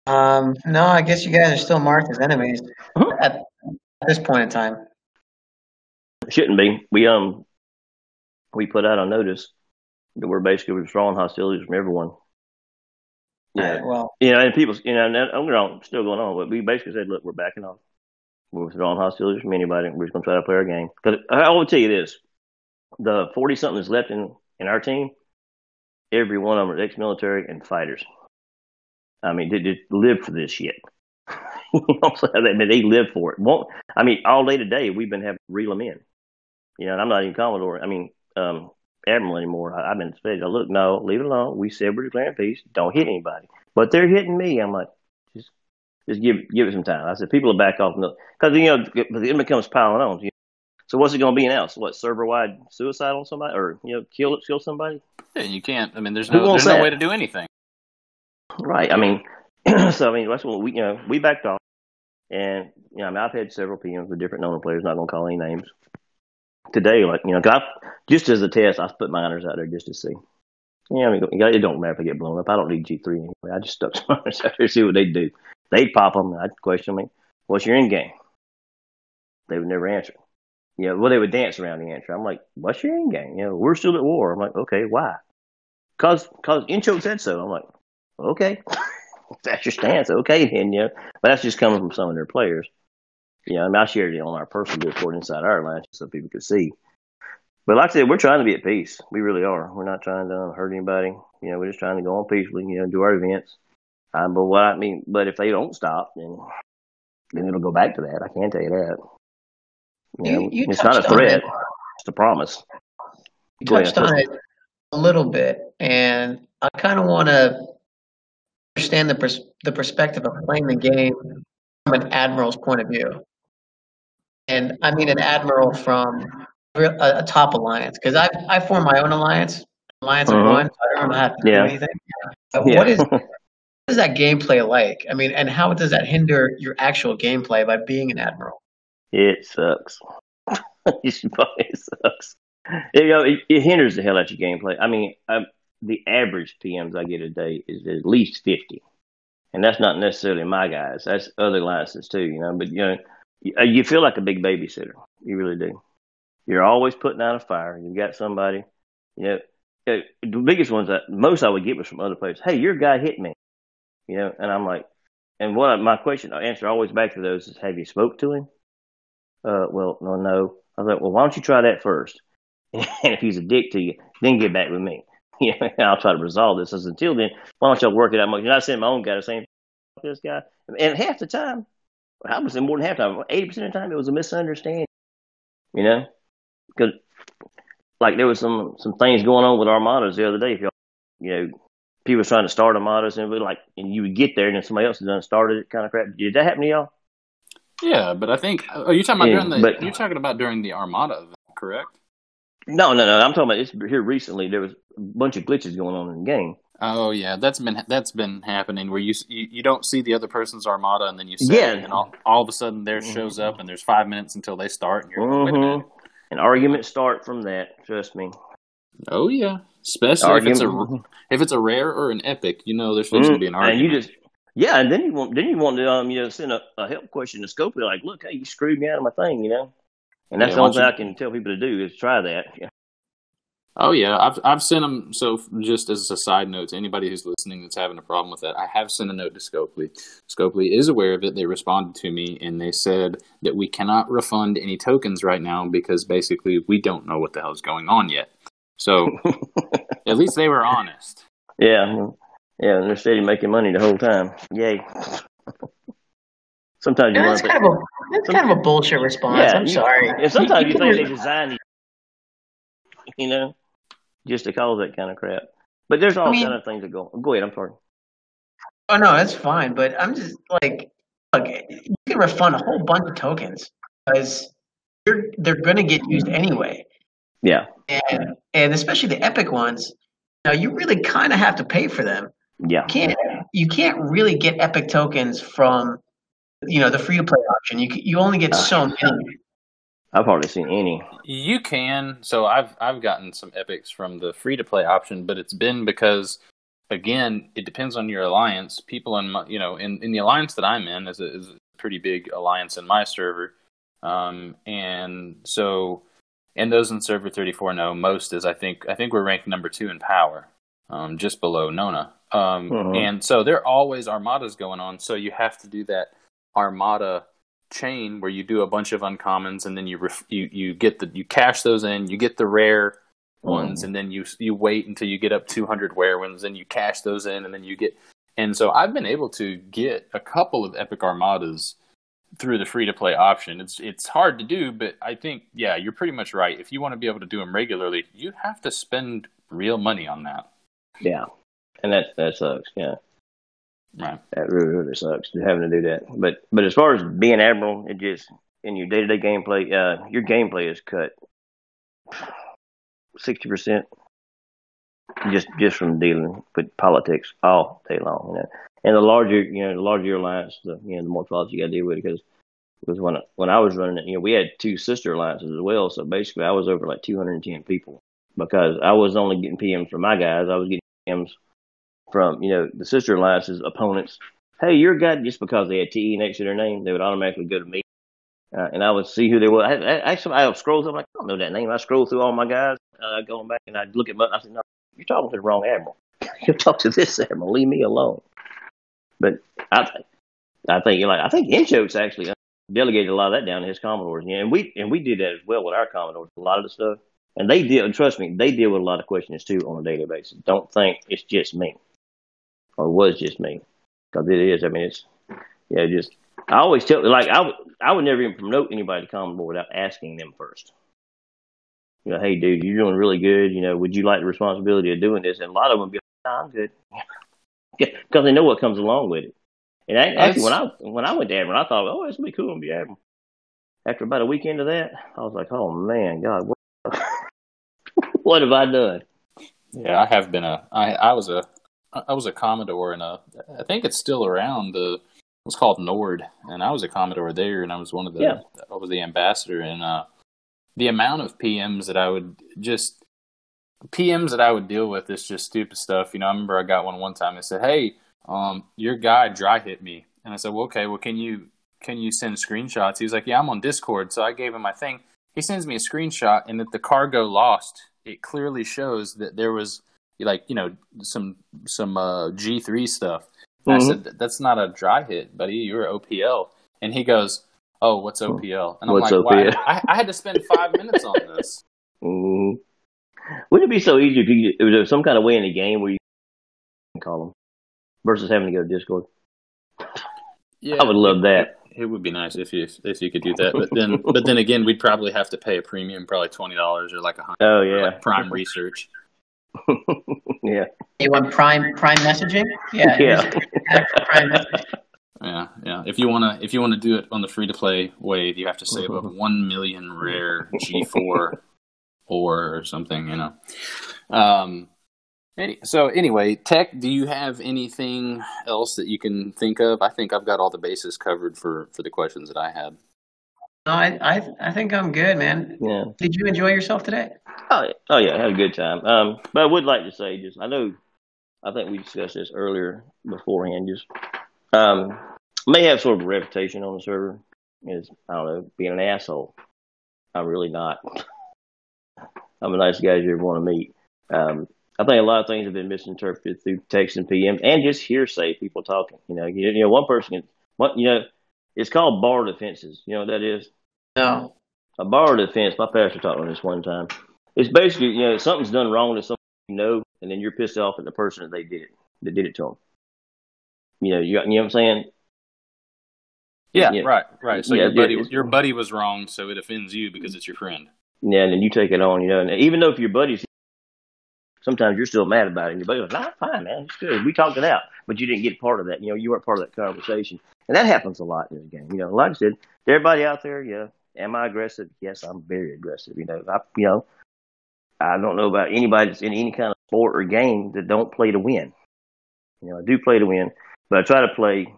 Um, no, I guess you guys are still marked as enemies at, at this point in time. Shouldn't be. We um we put out a notice that we're basically withdrawing hostilities from everyone. Yeah, well, you know, and people, you know, and I'm still going on, but we basically said, look, we're backing off. We're withdrawing hostilities from anybody. We're just going to try to play our game. Because I will tell you this: the forty something that's left in in our team, every one of them are ex-military and fighters. I mean, they just live for this shit. you know, I mean, they live for it. Won't I mean, all day today we've been having to reel them in. You know, and I'm not even Commodore. I mean, um, admiral anymore. I, have been said, look, no, leave it alone. We said we're declaring peace. Don't hit anybody. But they're hitting me. I'm like, just just give give it some time. I said, people will back off because you know the enemy comes piling on. You know? So what's it going to be now? So what server wide suicide on somebody or you know kill kill somebody? Yeah, you can't. I mean, there's no there's that? no way to do anything. Right. I mean, so I mean that's what we you know we backed off, and you know I mean I've had several PMs with different known players. Not going to call any names today, like you know, cause I, just as a test, I put miners out there just to see. Yeah, I mean, it don't matter if I get blown up. I don't need G three anyway. I just stuck miners out there to see what they do. They'd pop them. I'd question me, "What's your end game?" They would never answer. Yeah, well, they would dance around the answer. I'm like, "What's your end game?" You know, we're still at war. I'm like, "Okay, why?" Cause, cause Incho said so. I'm like, "Okay, that's your stance. Okay, then, you know." But that's just coming from some of their players. Yeah, I mean, I shared it on our personal Discord inside our line so people could see. But like I said, we're trying to be at peace. We really are. We're not trying to hurt anybody. You know, we're just trying to go on peacefully. You know, do our events. Um, but what I mean, but if they don't stop, then then it'll go back to that. I can't tell you that. You know, you, you it's not a threat; it. it's a promise. You touched on it a little bit, and I kind of want to understand the pers- the perspective of playing the game from an admiral's point of view. And I mean an admiral from a, a top alliance, because I I formed my own alliance, alliance of uh-huh. one, so I don't have to Yeah. do anything. Yeah. What is what is that gameplay like? I mean, and how does that hinder your actual gameplay by being an admiral? It sucks. it sucks. You know, it, it hinders the hell out of your gameplay. I mean, i the average PMs I get a day is at least 50. And that's not necessarily my guys. That's other licenses too, you know. But, you know, you, uh, you feel like a big babysitter. You really do. You're always putting out a fire. You've got somebody, you know. uh, The biggest ones that most I would get was from other players. Hey, your guy hit me, you know. And I'm like, and what I, my question, I answer always back to those is, have you spoke to him? Uh, well, no, no. I was like, well, why don't you try that first? And if he's a dick to you, then get back with me. Yeah, I'll try to resolve this. I until then, why don't y'all work it out? You're not sending my own guy the same this guy. And half the time, I would say more than half time, eighty percent of the time, it was a misunderstanding. You know, because like there was some some things going on with armadas the other day. If y'all, you know, people was trying to start armadas and it was like, and you would get there and then somebody else had done started it, kind of crap. Did that happen to y'all? Yeah, but I think are you're talking about Yeah, during the but- you're talking about during the Armada correct? No, no, no. I'm talking about it's here recently. There was a bunch of glitches going on in the game. Oh yeah, that's been that's been happening where you you, you don't see the other person's armada and then you see Yeah. and all, all of a sudden theirs shows up and there's five minutes until they start and you're like, wait a minute. Mhm. And arguments start from that. Trust me. Oh yeah, especially if it's a if it's a rare or an epic, you know there's supposed to be an argument. And you just yeah, and then you want then you want to um you know send a, a help question to Scopely like, look, hey, you screwed me out of my thing, you know. And that's Yeah, the only thing why I can tell people to do is try that. Yeah. Oh yeah, I've I've sent them. So just as a side note to anybody who's listening that's having a problem with that, I have sent a note to Scopely. Scopely is aware of it. They responded to me and they said that we cannot refund any tokens right now because basically we don't know what the hell's going on yet. So at least they were honest. Yeah, yeah, and they're steady making money the whole time. Yay! Sometimes you want that's to, kind of a that's kind of a bullshit response. yeah. I'm you- sorry. And sometimes you, can think they res- designed these, you know, just to cause that kind of crap. But there's all I mean- kind of things that go. Go ahead. I'm sorry. Oh no, that's fine. But I'm just like, look, you can refund a whole bunch of tokens because they're they're going to get used anyway, Yeah, and and especially the epic ones. Now you really kind of have to pay for them. yeah. You can't you can't really get epic tokens from you know the free to play option. You you only get ah. so many. I've hardly seen any. You can. So I've I've gotten some epics from the free to play option, but it's been because again, it depends on your alliance. People in my, you know in, in the alliance that I'm in is a, is a pretty big alliance in my server, um, and so and those in server 34 know most is I think I think we're ranked number two in power, um, just below Nona. Um, Mhm. And so there are always armadas going on. So you have to do that armada chain where you do a bunch of uncommons and then you ref- you you get the you cash those in, you get the rare ones, and then you you wait until you get up 200 rare ones, and you cash those in, and then you get. And so I've been able to get a couple of epic armadas through the free to play option. It's it's hard to do, but I think yeah, you're pretty much right. If you want to be able to do them regularly, you have to spend real money on that. Yeah, and that that sucks. Yeah, Right. that really really sucks having to do that. But but as far as being admiral, it just in your day to day gameplay, uh, your gameplay is cut sixty percent just just from dealing with politics all day long. You know, and the larger you know the larger your alliance, the you know the more politics you got to deal with because. Because when when I was running it, you know, we had two sister alliances as well. So basically, I was over like 210 people because I was only getting PMs from my guys. I was getting PMs from you know the sister alliances opponents. Hey, your guy just because they had TE next to their name, they would automatically go to me, uh, and I would see who they were. I, I, actually, I scroll through. I'm like, I don't know that name. I scroll through all my guys, uh, going back, and I look at. My, I said, No, you're talking to the wrong admiral. you talk to this admiral. Leave me alone. But I, I think like I think Inchokes actually delegated a lot of that down to his commodores. And we and we did that as well with our commodores. A lot of the stuff, and they deal. And trust me, they deal with a lot of questions too on a daily basis. Don't think it's just me, or was just me, because it is. I mean, it's yeah. Just I always tell like I would I would never even promote anybody to commodore without asking them first. you know, hey, dude, you're doing really good. You know, would you like the responsibility of doing this? And a lot of them be like, nah, I'm good, because they know what comes along with it. And I, actually, when I when I went to Admiral, I thought, oh, it's gonna be cool to be Admiral. After about a week into that, I was like, oh man, God, what, what have I done? Yeah, I have been a. I I was a. I was a Commodore and a. I think it's still around. The it was called Nord, and I was a Commodore there, and I was one of the. Yeah. I was the ambassador, and uh, the amount of PMs that I would just PMs that I would deal with is just stupid stuff. You know, I remember I got one one time. They said, "Hey, um, your guy dry hit me," and I said, "Well, okay. Well, can you can you send screenshots?" He was like, "Yeah, I'm on Discord." So I gave him my thing. He sends me a screenshot, and that the cargo lost. It clearly shows that there was like you know some some uh, G three stuff. And I Mhm. said, "That's not a dry hit, buddy. You're OPL." And he goes, "Oh, what's OPL?" And I'm What's like, OPL? "Why? I, I had to spend five minutes on this." hmm Wouldn't it be so easy if you if there was some kind of way in the game where you can call them versus having to go to Discord? Yeah, I would love that. It would be nice if you if you could do that, but then but then again, we'd probably have to pay a premium, probably twenty dollars or like a hundred. Oh yeah, like Prime Research. yeah, You want prime prime messaging? Yeah. yeah. prime messaging. Yeah, yeah. If you wanna if you wanna do it on the free to play wave, you have to save Mm-hmm. up one million rare G four or something, you know. Um. Any, so anyway, Tech, do you have anything else that you can think of? I think I've got all the bases covered for for the questions that I had. No, I, I I think I'm good, man. yeah. Did you enjoy yourself today? Oh, yeah. oh yeah, I had a good time. Um, but I would like to say, just I know, I think we discussed this earlier beforehand. Just um, may have sort of a reputation on the server is I don't know being an asshole. I'm really not. I'm a nice guy you ever want to meet. Um, I think a lot of things have been misinterpreted through text and PM and just hearsay. People talking. You know, you, you know, one person can. What you know, it's called bar defenses. You know what that is? No. a bar defense. My pastor taught me this one time. It's basically, you know, something's done wrong to someone you know, and then you're pissed off at the person that they did it, that did it to them. You know, you, you know what I'm saying? Yeah, Yeah. right, right. So Yeah, your buddy, your buddy was wrong, so it offends you because it's your friend. Yeah, and then you take it on, you know, and even though if your buddy's, sometimes you're still mad about it, and your buddy's like, nah, fine, man, it's good. We talked it out, but you didn't get part of that. You know, you weren't part of that conversation. And that happens a lot in the game. You know, like I said, to everybody out there, yeah, am I aggressive? Yes, I'm very aggressive. You know, I, you know, I don't know about anybody that's in any kind of sport or game that don't play to win. You know, I do play to win, but I try to play,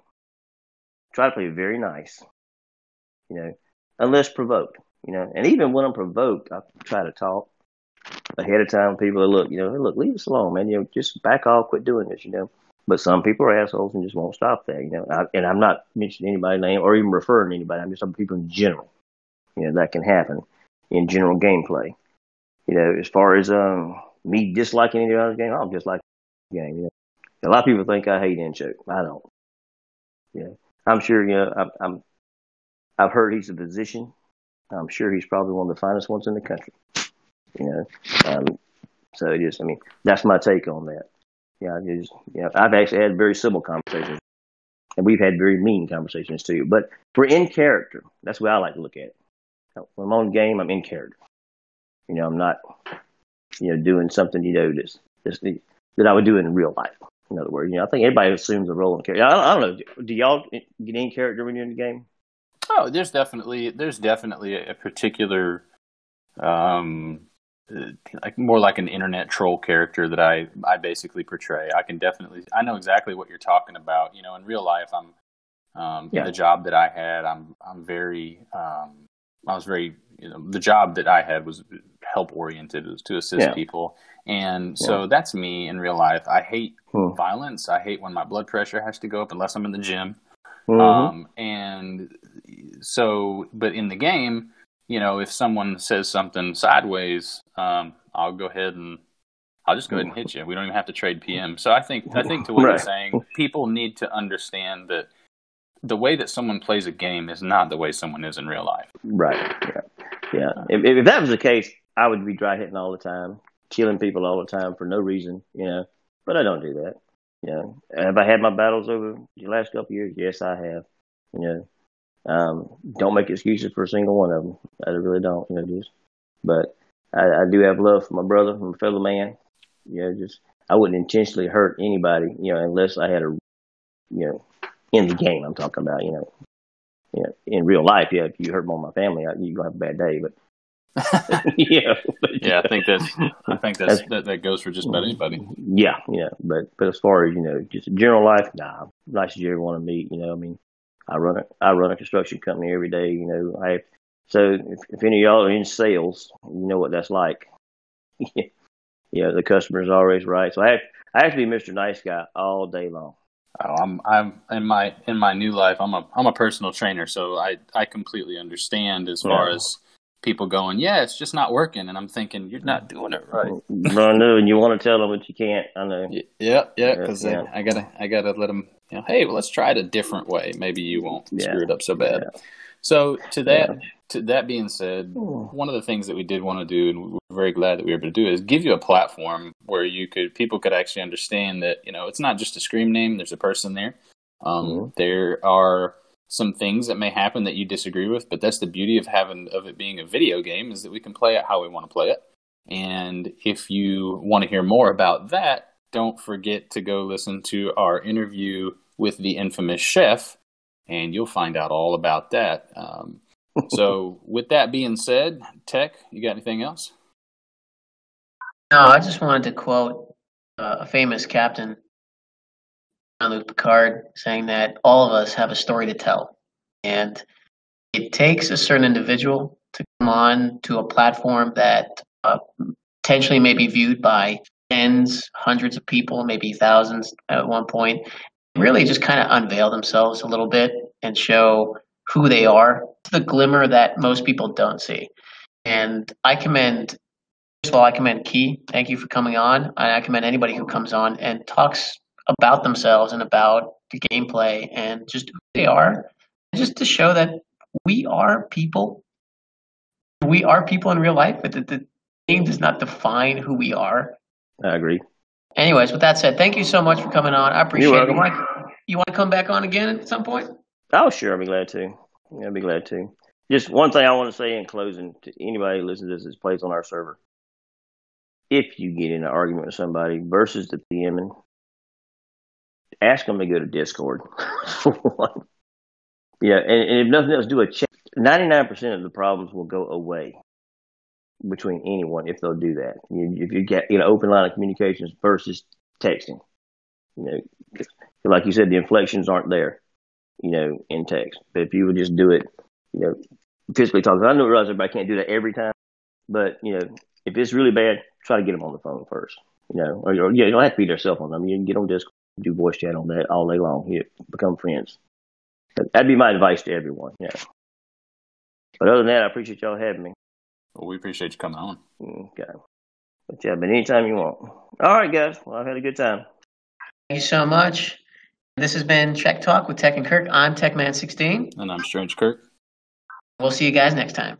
try to play very nice. You know, unless provoked. You know, and even when I'm provoked, I try to talk ahead of time. People look, you know, look, leave us alone, man. You know, just back off, quit doing this. You know, but some people are assholes and just won't stop that. You know, I, and I'm not mentioning anybody's name or even referring to anybody. I'm just talking people in general. You know, that can happen in general gameplay. You know, as far as um me disliking any other game, I don't dislike the game. You know, a lot of people think I hate Inchoke. I don't. Know, I'm sure. You know, I'm. I'm I've heard he's a physician. I'm sure he's probably one of the finest ones in the country. You know, um, so it just, I mean, that's my take on that. Yeah, just, you know, I've actually had very civil conversations, and we've had very mean conversations too. But we're in character. That's what I like to look at. When I'm on game, I'm in character. You know, I'm not, you know, doing something you know that's, that's that I would do in real life. In other words, you know, I think everybody assumes a role in character. I don't, I don't know. Do y'all get in character when you're in the game? Oh, there's definitely there's definitely a particular, um, uh, like more like an internet troll character that I I basically portray. I can definitely I know exactly what you're talking about. You know, in real life, I'm um, Yeah. the job that I had. I'm I'm very um, I was very you know the job that I had was help oriented, it was to assist Yeah. people, and so that's me in real life. I hate Hmm. violence. I hate when my blood pressure has to go up unless I'm in the gym. Mhm. Um, and so, but in the game, you know, if someone says something sideways, um, I'll go ahead and I'll just go ahead and hit you. We don't even have to trade PM. So I think I think to what you're saying, people need to understand that the way that someone plays a game is not the way someone is in real life. Right. Yeah. Yeah. If, if that was the case, I would be dry hitting all the time, killing people all the time for no reason, you know. But I don't do that. You know. Have I had my battles over the last couple years? Yes, I have. You know. Um, don't make excuses for a single one of them. I really don't. You know, just. But I, I do have love for my brother, my fellow man. You know, just I wouldn't intentionally hurt anybody, you know, unless I had a, you know, in the game. I'm talking about, you know, you know, in real life, yeah, if you hurt one of my family, you're gonna have a bad day. But yeah, but, yeah, I think that's I think that's, that's, that that goes for just about anybody. Yeah, yeah, but but as far as you know, just general life, nah, nice as you ever want to meet. You know, I mean, I run a I run a construction company every day. You know, I so if, if any of y'all are in sales, you know what that's like. Yeah. Yeah, the customer's always right. So I have, I have to be Mr. Nice Guy all day long. Oh, I'm I'm in my in my new life. I'm a I'm a personal trainer, so I I completely understand as far yeah. as people going, yeah, it's just not working, and I'm thinking you're not doing it right. I know, and you want to tell them, but you can't. I know. Yeah, yeah, because yeah. I gotta I gotta let them. You know, hey, well, let's try it a different way. Maybe you won't yeah. screw it up so bad. So to that to that being said, one of the things that we did want to do, and we're very glad that we were able to do, is give you a platform where you could people could actually understand that you know it's not just a scream name. There's a person there. Um, mm-hmm. There are some things that may happen that you disagree with, but that's the beauty of having of it being a video game is that we can play it how we want to play it. And if you want to hear more about that, don't forget to go listen to our interview with the infamous chef, and you'll find out all about that. Um, so, with that being said, Tech, you got anything else? No, I just wanted to quote uh, a famous captain, Jean-Luc Picard, saying that all of us have a story to tell, and it takes a certain individual to come on to a platform that uh, potentially may be viewed by tens, hundreds of people, maybe thousands at one point, really just kind of unveil themselves a little bit and show who they are, the glimmer that most people don't see. And I commend, first of all, I commend Key. Thank you for coming on. I commend anybody who comes on and talks about themselves and about the gameplay and just who they are, just to show that we are people. We are people in real life, but the, the game does not define who we are. I agree. Anyways, with that said, thank you so much for coming on. I appreciate it. You want, to, you want to come back on again at some point? Oh, sure. I'll be glad to. Yeah, I'll be glad to. Just one thing I want to say in closing to anybody who listens to this that plays on our server. If you get in an argument with somebody versus the PMing, ask them to go to Discord. Yeah, and, and if nothing else, do a check. 99% of the problems will go away between anyone if they'll do that. If you get you know open line of communications versus texting, you know, like you said, the inflections aren't there you know, in text. But if you would just do it, you know, physically talking, I know realize everybody can't do that every time, but you know, if it's really bad, try to get them on the phone first. You know, or, or yeah, you don't have to be their cell phone number. You can get on Discord, do voice chat on that all day long. You become friends. That'd be my advice to everyone. Yeah. But other than that, I appreciate y'all having me. Well, we appreciate you coming on. Okay. But yeah, but anytime you want. All right, guys. Well, I've had a good time. Thank you so much. This has been Trek Talk with Tech and Kirk. I'm TechMan16. And I'm Strange Kirk. We'll see you guys next time.